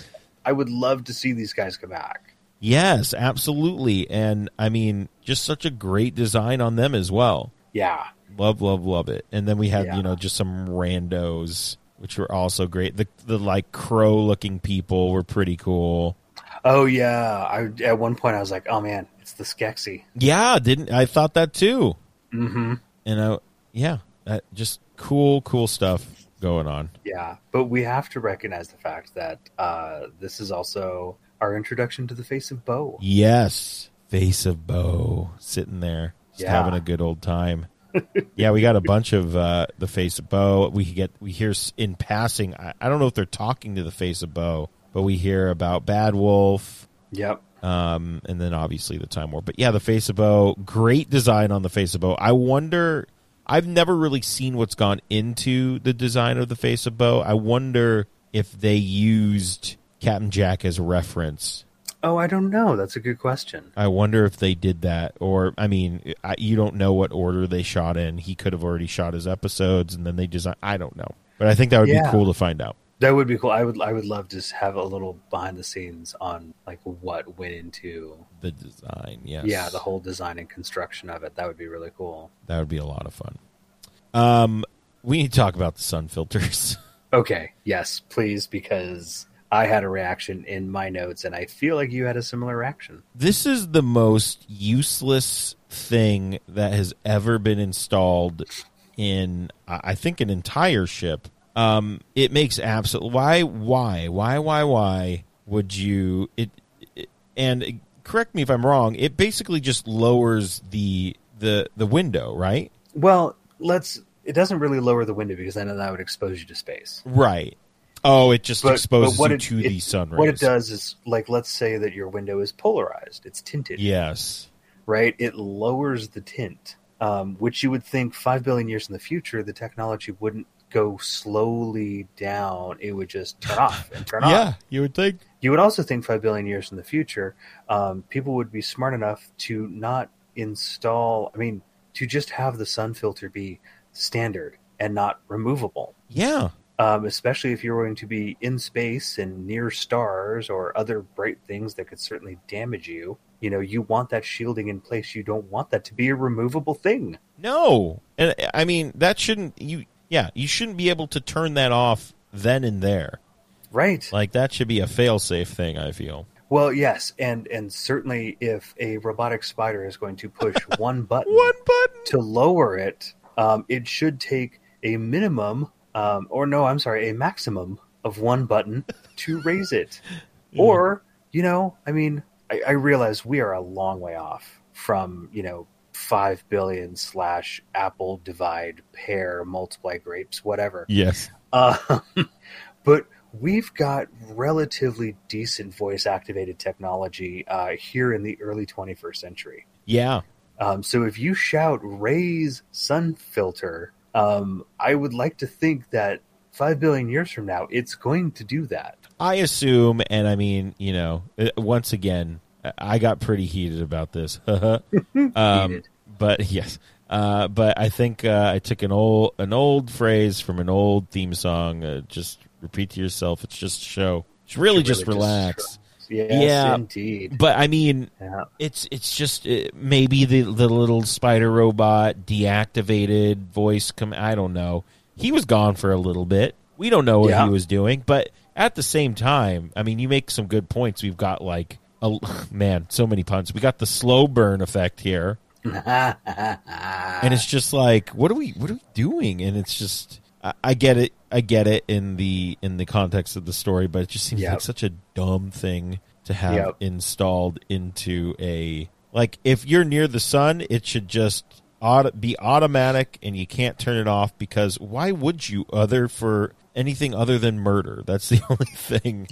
I would love to see these guys come back. Yes, absolutely. And I mean, just such a great design on them as well. Yeah, Love, love, love it. And then we had, Yeah. you know, just some randos, which were also great. The the like crow looking people were pretty cool. Oh yeah. I at one point I was like, oh man, it's the Skexy. Yeah, didn't I thought that too. Mm-hmm. And I, yeah, that just cool, cool stuff going on. Yeah, but we have to recognize the fact that uh, this is also our introduction to the face of Boe. Yes, face of Boe sitting there, just Yeah. having a good old time. [LAUGHS] yeah, we got a bunch of uh, the face of Boe. We get we hear in passing. I, I don't know if they're talking to the face of Boe, but we hear about Bad Wolf, Yep. um, and then obviously the Time War. But yeah, the face of Boe, great design on the face of Boe. I wonder. I've never really seen what's gone into the design of the face of Boe. I wonder if they used Captain Jack as a reference Oh, I don't know. That's a good question. I wonder if they did that, or I mean, I, you don't know what order they shot in. He could have already shot his episodes, and then they design. I don't know, but I think that would Yeah. be cool to find out. That would be cool. I would. I would love to have a little behind the scenes on like what went into The design, yes, yeah the whole design and construction of it. That would be really cool. that would be a lot of fun. Um, we need to talk about the sun filters. [LAUGHS] Okay. Yes, please, because I had a reaction in my notes, and I feel like you had a similar reaction. this is the most useless thing that has ever been installed in I think an entire ship. Um, it makes absolute why why why why why would you it, it and correct me if I'm wrong. It basically just lowers the the the window, right? Well, let's. It doesn't really lower the window because then that would expose you to space. Right. Oh, it just exposes you it, to it- the sun rays. What it does is, like, let's say that your window is polarized; it's tinted. Yes. right? It lowers the tint, um, which you would think five billion years in the future, the technology wouldn't go slowly down. It would just turn off and turn [LAUGHS] off. Yeah, on. you would think. You would also think five billion years in the future, um, people would be smart enough to not install, I mean, to just have the sun filter be standard and not removable. Yeah. Um, especially if you're going to be in space and near stars or other bright things that could certainly damage you. You know, you want that shielding in place. You don't want that to be a removable thing. No, and I mean that shouldn't you. Yeah, you shouldn't be able to turn that off then and there. Right. Like that should be a fail-safe thing. I feel. Well, yes, and and certainly if a robotic spider is going to push [LAUGHS] one button One button. to lower it, um, it should take a minimum, um, or no, I'm sorry, a maximum of one button [LAUGHS] to raise it. Or, you know, I mean, I, I realize we are a long way off from, you know, five billion slash apple divide pair multiply grapes whatever Yes. uh, [LAUGHS] but we've got relatively decent voice activated technology uh, here in the early 21st century. Yeah. Um, so if you shout raise sun filter, um, I would like to think that five billion years from now, it's going to do that. I assume, and I mean, you know, uh, once again, I got pretty heated about this. [LAUGHS] [LAUGHS] um, but yes, uh, but I think uh, I took an old an old phrase from an old theme song. Uh, just repeat to yourself. It's just a show. It's really, Should just really relax. Yes, Yeah. indeed. But I mean, Yeah. it's it's just uh, maybe the the little spider robot deactivated voice come I don't know. He was gone for a little bit. We don't know what Yeah. he was doing, but at the same time, I mean, you make some good points. We've got like a [LAUGHS] man, so many puns. We got the slow burn effect here, [LAUGHS] and it's just like, what are we what are we doing? And it's just I, I get it, I get it in the in the context of the story, but it just seems Yep. like such a dumb thing to have Yep. installed into a like if you're near the sun, it should just auto, be automatic and you can't turn it off because why would you other for anything other than murder? That's the [LAUGHS] only thing.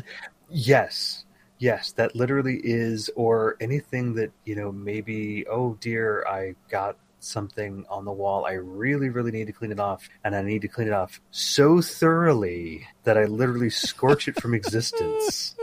Yes. Yes, that literally is, or anything that, you know, maybe, oh dear, I got something on the wall. I really, really need to clean it off, and I need to clean it off so thoroughly that I literally scorch it from [LAUGHS] existence.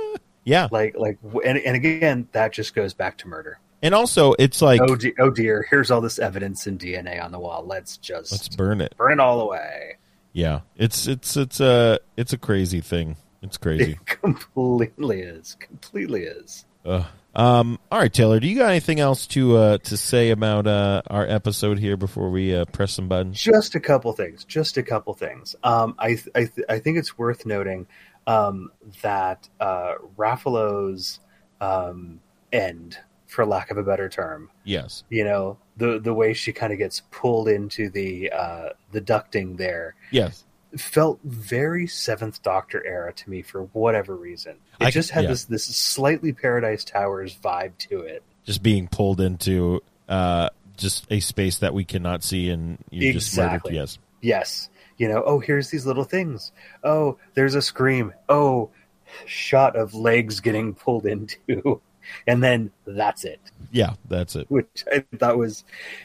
Yeah, Like, like, and, and again, that just goes back to murder. and also it's like oh, de- oh dear, here's all this evidence and DNA on the wall. Let's just let's burn it. burn it all away. Yeah, it's it's it's a it's a crazy thing. It's crazy. [LAUGHS] It completely is. Completely is. Ugh. Um. All right, Taylor. Do you got anything else to uh to say about uh our episode here before we uh, press some buttons? Just a couple things. Just a couple things. Um, I th- I, th- I think it's worth noting um, that uh, Raffalo's um, end, for lack of a better term, Yes. you know, the the way she kind of gets pulled into the uh, the ducting there Yes. Felt very Seventh Doctor era to me for whatever reason. It I- just had yeah. this this slightly Paradise Towers vibe to it. Just being pulled into uh just a space that we cannot see, and you just murdered. Exactly. Yes. Yes. You know, oh, here's these little things. Oh, there's a scream. Oh, shot of legs getting pulled into. [LAUGHS] And then that's it. Yeah. That's it. Which I thought was,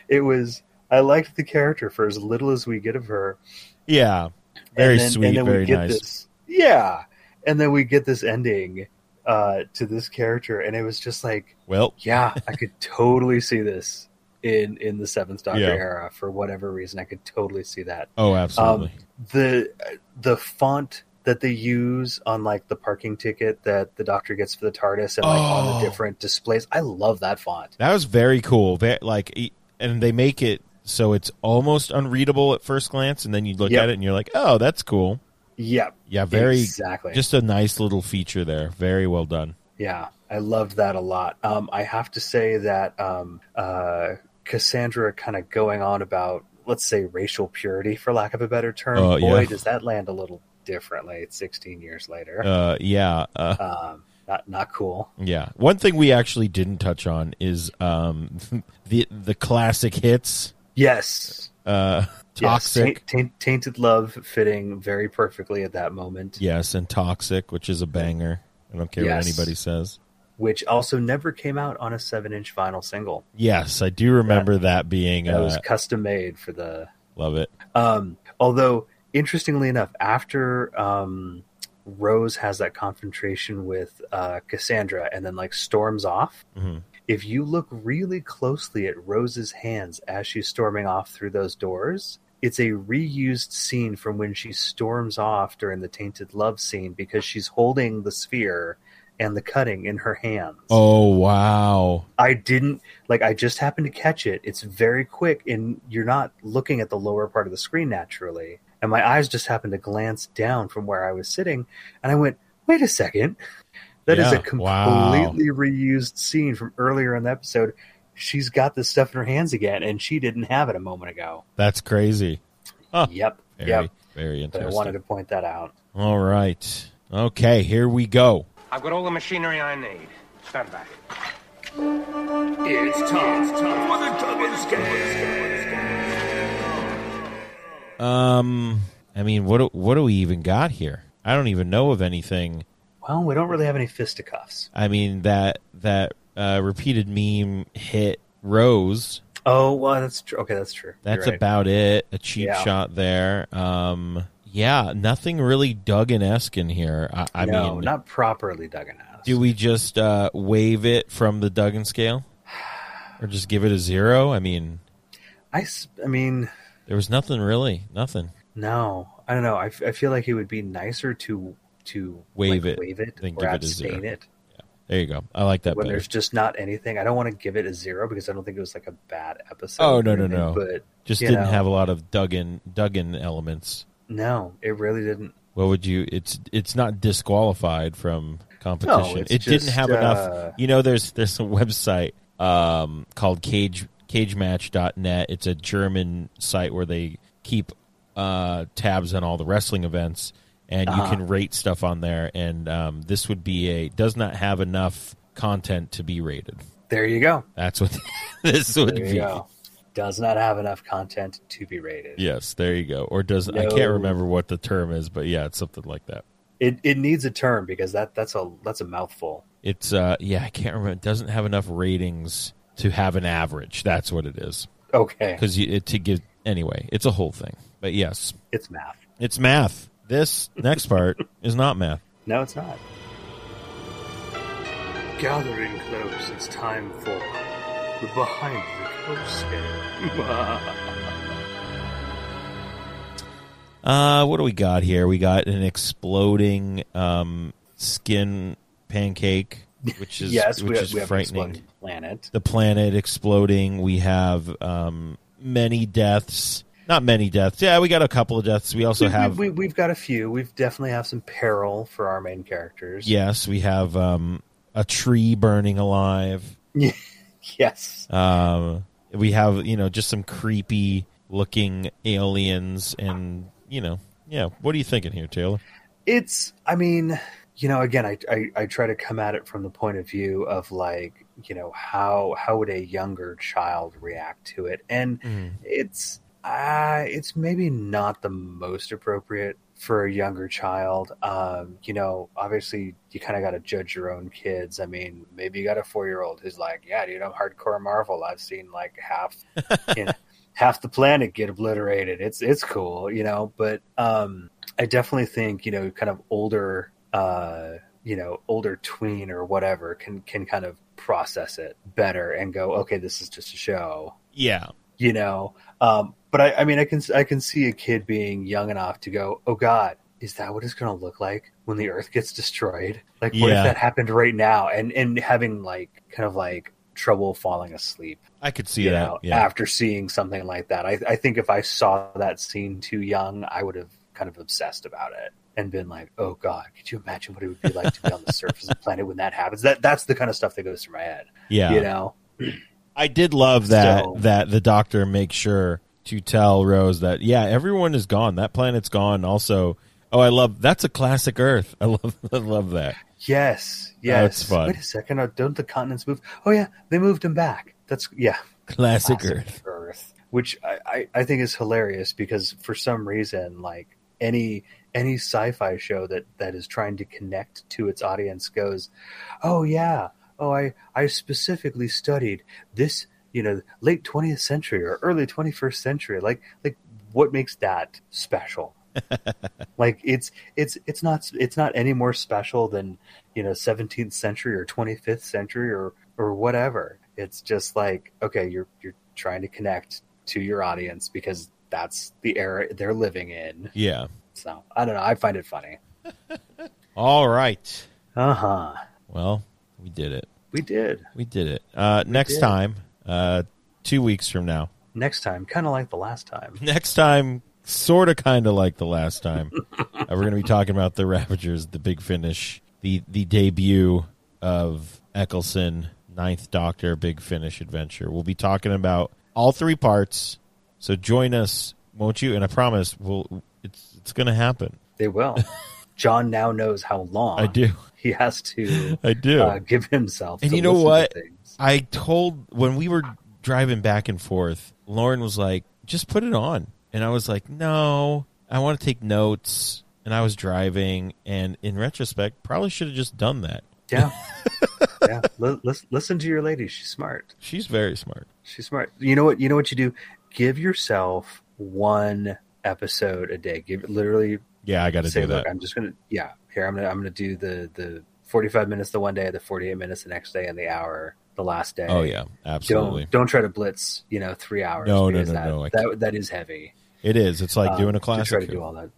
it was, I liked the character for as little as we get of her. Yeah. Very then, sweet. And very nice. this. Yeah. And then we get this ending uh, to this character. And it was just like, Well. yeah, I could [LAUGHS] totally see this in, in the Seventh Doctor Yeah. era for whatever reason. I could totally see that. Oh, absolutely. the the font that they use on like the parking ticket that the doctor gets for the TARDIS and like on Oh. the different displays. I love that font. that was very cool. Ve- like, and they make it so it's almost unreadable at first glance, and then you look Yep. at it and you're like, oh, that's cool. Yep. Yeah. Very. exactly. Just a nice little feature there. Very well done. yeah, I loved that a lot. Um, I have to say that um, uh, Cassandra kind of going on about let's say racial purity for lack of a better term. Oh, Boy, yeah. does that land a little differently. It's 16 years later. Uh. Yeah. Uh. um, not not cool. Yeah. One thing we actually didn't touch on is um [LAUGHS] the the classic hits. Yes. Uh Toxic. Yes, taint, taint, tainted love fitting very perfectly at that moment. Yes, and Toxic, which is a banger. I don't care what anybody says. which also never came out on a seven inch vinyl single. Yes, I do remember that, being That uh, was custom made for the. love it. Um, although, interestingly enough, after um, Rose has that confrontation with uh, Cassandra and then like storms off, Mhm. If you look really closely at Rose's hands as she's storming off through those doors, it's a reused scene from when she storms off during the Tainted Love scene because she's holding the sphere and the cutting in her hands. Oh wow. I didn't like I just happened to catch it. It's very quick and you're not looking at the lower part of the screen naturally. And my eyes just happened to glance down from where I was sitting and I went, "Wait a second. That is Yeah, a completely wow. reused scene from earlier in the episode. She's got this stuff in her hands again and she didn't have it a moment ago." That's crazy. Huh. Yep. Very Yep. very But I wanted to point that out. All right. Okay, here we go. I've got all the machinery I need. Stand back. It's time, time for the Duggan Scale. Um I mean, what do, what do we even got here? I don't even know of anything. Well, we don't really have any fisticuffs. I mean, that that uh, repeated meme hit Rose Oh, well, that's true. Okay, that's true. That's right. about it. A cheap Yeah. shot there. Um, yeah, nothing really Duggan esque in here. I, I no, mean, not properly Duggan ass. do we just uh, waive it from the Duggan scale, [SIGHS] or just give it a zero? I mean, I, I mean, there was nothing really, nothing. no, I don't know. I, f- I feel like it would be nicer to to Wave like, it, wave it, then or give it a zero. it There you go. I like that when better. there's just not anything. I don't want to give it a zero because I don't think it was like a bad episode. Oh no no anything, no! But just didn't know. have a lot of Duggan Duggan elements. no, it really didn't. What would you? It's it's not disqualified from competition. it's it didn't have uh, enough. You know, there's there's a website um, called Cage CageMatch.net. It's a German site where they keep uh, tabs on all the wrestling events, and you Uh-huh. can rate stuff on there. And um, this would be a does not have enough content to be rated. There you go. That's what [LAUGHS] this would There you be. go. Does not have enough content to be rated. Yes, there you go. Or does I can't remember what the term is, but yeah, it's something like that. It it needs a term because that that's a that's a mouthful. It's uh yeah, I can't remember. It doesn't have enough ratings to have an average. That's what it is. Okay, because it to give anyway, it's a whole thing. But yes, it's math. it's math. This next part is not math. No, it's not. Gathering close, it's time for the behind the coast [LAUGHS] Uh, what do we got here? We got an exploding um, skin pancake, which is yes, which we, is we have frightening. planet. The planet exploding. We have um, many deaths. Not many deaths. Yeah, we got a couple of deaths. We also we, have we, we, we've got a few. We've definitely have some peril for our main characters. yes, we have um, a tree burning alive. [LAUGHS] Yes. Um, we have you know just some creepy looking aliens, and you know yeah. What are you thinking here, Taylor? it's i mean you know again I, I i try to come at it from the point of view of like you know how how would a younger child react to it and it's uh it's maybe not the most appropriate for a younger child. Um you know obviously you kind of got to judge your own kids. I mean maybe you got a four year old who's like yeah dude i'm hardcore marvel. I've seen like half you know [LAUGHS] half the planet get obliterated. It's it's cool you know? But um I definitely think you know, kind of older, uh, you know, older tween or whatever can can kind of process it better and go, okay, this is just a show, Yeah, you know. Um, but I, I mean, I can I can see a kid being young enough to go, oh God, is that what it's going to look like when the Earth gets destroyed? Like, what Yeah. if that happened right now? And and having like kind of like trouble falling asleep I could see that. know, yeah. after seeing something like that. I, I think if I saw that scene too young, I would have kind of obsessed about it and been like, "Oh God, could you imagine what it would be like to be on the [LAUGHS] surface of the planet when that happens?" That that's the kind of stuff that goes through my head. yeah. You know, [CLEARS THROAT] I did love that So- that the doctor makes sure to tell Rose that yeah, everyone is gone. That planet's gone. Also, oh, I love that's a classic Earth. [LAUGHS] I love I love that. yes, yes. That's fun. Wait a second, don't the continents move? Oh yeah, they moved them back. That's yeah, Classic, classic Earth. Earth, which I, I, I think is hilarious because for some reason, like any any sci-fi show that that is trying to connect to its audience goes, oh yeah, oh I I specifically studied this, you know, late twentieth century or early twenty first century. Like like what makes that special? [LAUGHS] like it's it's it's not it's not any more special than you know 17th century or 25th century or or whatever it's just like okay you're you're trying to connect to your audience because that's the era they're living in Yeah. so i don't know i find it funny [LAUGHS] All right. uh-huh Well, we did it. we did We did it. Uh, next did. time, uh, two weeks from now. next time kind of like the last time [LAUGHS] Next time, sort of, kind of like the last time. [LAUGHS] uh, we're going to be talking about the Ravagers, the big finish, the the debut of Eccleston, Ninth Doctor, Big Finish adventure. We'll be talking about all three parts. So join us, won't you? And I promise, we'll it's it's going to happen. they will [LAUGHS] john now knows how long I do. He has to I do. uh, give himself And you know what? I told when we were driving back and forth, Lauren was like, "Just put it on," and I was like, "No, I want to take notes." And I was driving, and in retrospect, probably should have just done that. yeah [LAUGHS] yeah lis- listen to your lady she's smart She's very smart. She's smart. You know what? You know what you do. Give yourself one episode a day. Give literally Yeah, I got to do look, that. I'm just gonna yeah. Here I'm gonna I'm gonna do the the 45 minutes the one day, the 48 minutes the next day, and the hour the last day. Oh yeah, absolutely. Don't don't try to blitz. You know, three hours. No, no, no, that, no, That that is heavy. It is. It's like Um, doing a classic. try to do all that.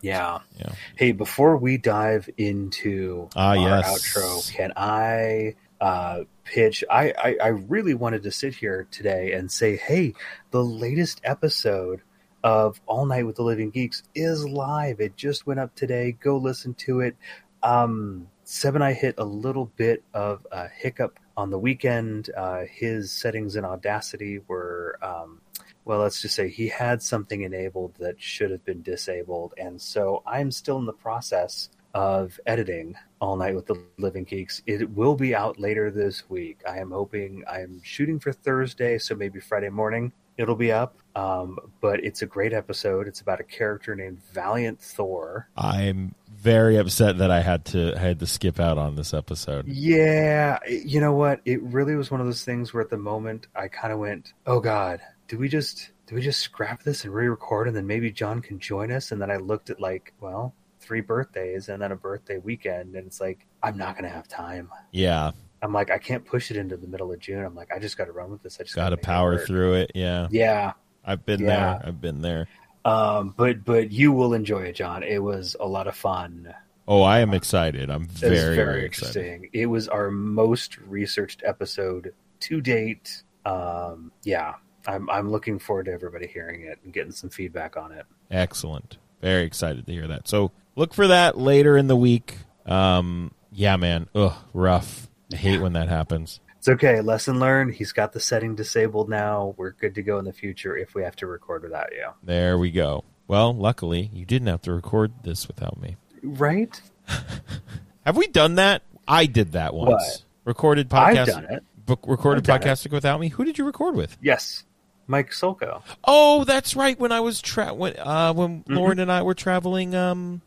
Yeah. Yeah. Hey, before we dive into Ah, our yes. outro, can I uh, pitch? I, I I really wanted to sit here today and say, hey, the latest episode of All Night with the Living Geeks is live. It just went up today. Go listen to it. Um, Seb and I hit a little bit of a hiccup on the weekend. Uh, his settings in Audacity were, um, well, let's just say he had something enabled that should have been disabled. And so I'm still in the process of editing All Night with the Living Geeks. It will be out later this week. I am hoping, I'm shooting for Thursday, so maybe Friday morning it'll be up. Um, but it's a great episode. It's about a character named Valiant Thor. I'm very upset that I had to I had to skip out on this episode. Yeah, you know what? It really was one of those things where at the moment I kind of went, "Oh God, do we just do we just scrap this and re-record and then maybe John can join us? And then I looked at like, well, three birthdays and then a birthday weekend, and it's like I'm not gonna have time. Yeah, I'm like I can't push it into the middle of June. I'm like I just got to run with this. I just got to gotta it power through it. Yeah, Yeah, I've been Yeah. there. I've been there. um, but but you will enjoy it, John. It was a lot of fun. Oh, I am excited. I'm very, very, very excited. It was our most researched episode to date. Um, yeah, I'm I'm looking forward to everybody hearing it and getting some feedback on it. Excellent. Very excited to hear that. So look for that later in the week. Um, yeah, man. Ugh, rough. I hate when that happens. It's okay. Lesson learned. He's got the setting disabled now. We're good to go in the future if we have to record without you. There we go. Well, luckily, you didn't have to record this without me. Right? [LAUGHS] Have we done that? I did that once. What? Recorded podcast. I've done it. Book, recorded it. podcasting without me. Who did you record with? Yes. Mike Solko. Oh, that's right. When I was tra- when uh, when Mm-hmm. Lauren and I were traveling um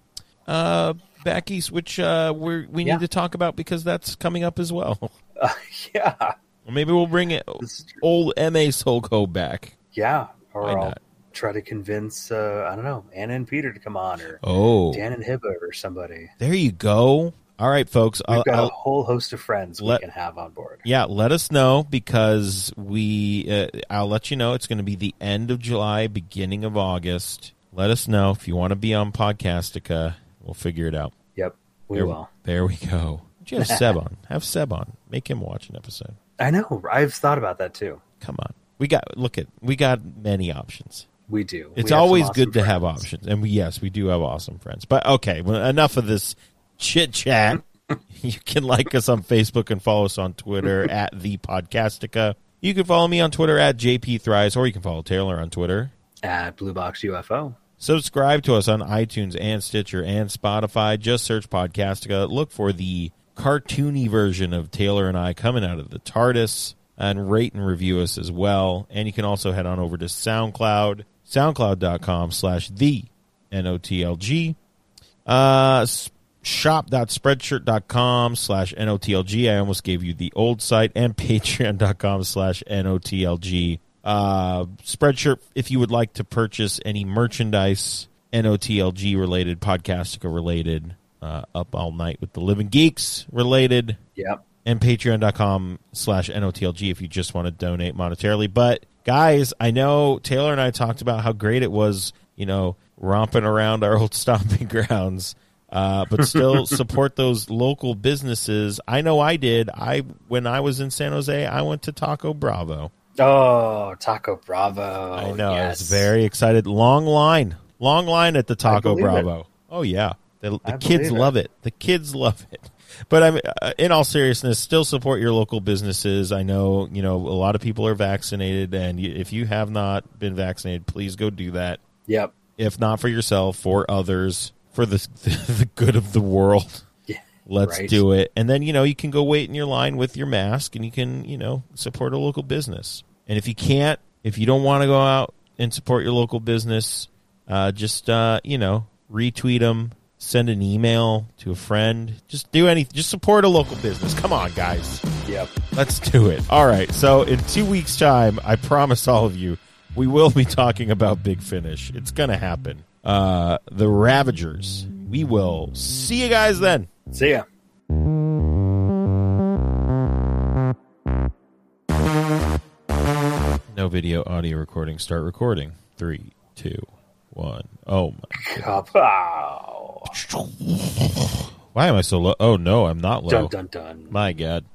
uh back east, which uh we we Yeah. need to talk about because that's coming up as well. [LAUGHS] Uh, yeah. Maybe we'll bring it This is true. old Ma Solko back. Yeah. Or Why I'll not? try to convince, uh, I don't know, Anna and Peter to come on or Oh, Dan and Hibba or somebody. there you go. All right, folks. We've I'll, got a I'll- whole host of friends let- we can have on board. yeah, let us know because we. Uh, I'll let you know. It's going to be the end of July, beginning of August. Let us know if you want to be on Podcastica. We'll figure it out. Yep. We there, will. There we go. You have [LAUGHS] Seb on? Have Seb on. Make him watch an episode. I know. I've thought about that too. Come on. We got look at we got many options. We do. It's We always awesome good to have options, and we, yes, we do have awesome friends. But okay, well, enough of this chit chat. [LAUGHS] you can like us on Facebook and follow us on Twitter [LAUGHS] at the Podcastica. You can follow me on Twitter at JP Thrice, or you can follow Taylor on Twitter. At Blue Box UFO. Subscribe to us on iTunes and Stitcher and Spotify. Just search Podcastica. Look for the cartoony version of Taylor and I coming out of the TARDIS and rate and review us as well. And you can also head on over to SoundCloud, soundcloud.com slash the N-O-T-L-G. Uh, shop.spreadshirt.com slash N-O-T-L-G. I almost gave you the old site and [LAUGHS] patreon.com slash N-O-T-L-G. Uh, Spreadshirt, if you would like to purchase any merchandise, NOTLG related, Podcastica related, uh, Up All Night with the Living Geeks related, Yep. and patreon.com slash NOTLG if you just want to donate monetarily. But guys, I know Taylor and I talked about how great it was, you know, romping around our old [LAUGHS] stomping grounds. Uh, but still [LAUGHS] support those local businesses. I know I did. I when I was in San Jose, I went to Taco Bravo. Oh, Taco Bravo. I know. I Yes. was very excited. Long line. Long line at the Taco believe it. Bravo. Oh yeah. The, the kids it. love it. The kids love it. But I'm uh, in all seriousness, still support your local businesses. I know, you know, a lot of people are vaccinated and if you have not been vaccinated, please go do that. Yep. If not for yourself, for others, for the [LAUGHS] the good of the world. Let's Right. do it. And then, you know, you can go wait in your line with your mask and you can, you know, support a local business. And if you can't, if you don't want to go out and support your local business, uh, just, uh, you know, retweet them, send an email to a friend. Just do anything. Just support a local business. Come on, guys. Yep. Let's do it. All right. So in two weeks' time, I promise all of you, we will be talking about Big Finish. It's going to happen. Uh, the Ravagers. We will see you guys then. See ya. No video, audio recording. Start recording. Three, two, one. Oh my! Kapow. Why am I so low? Oh no, I'm not low. Dun dun dun. My God.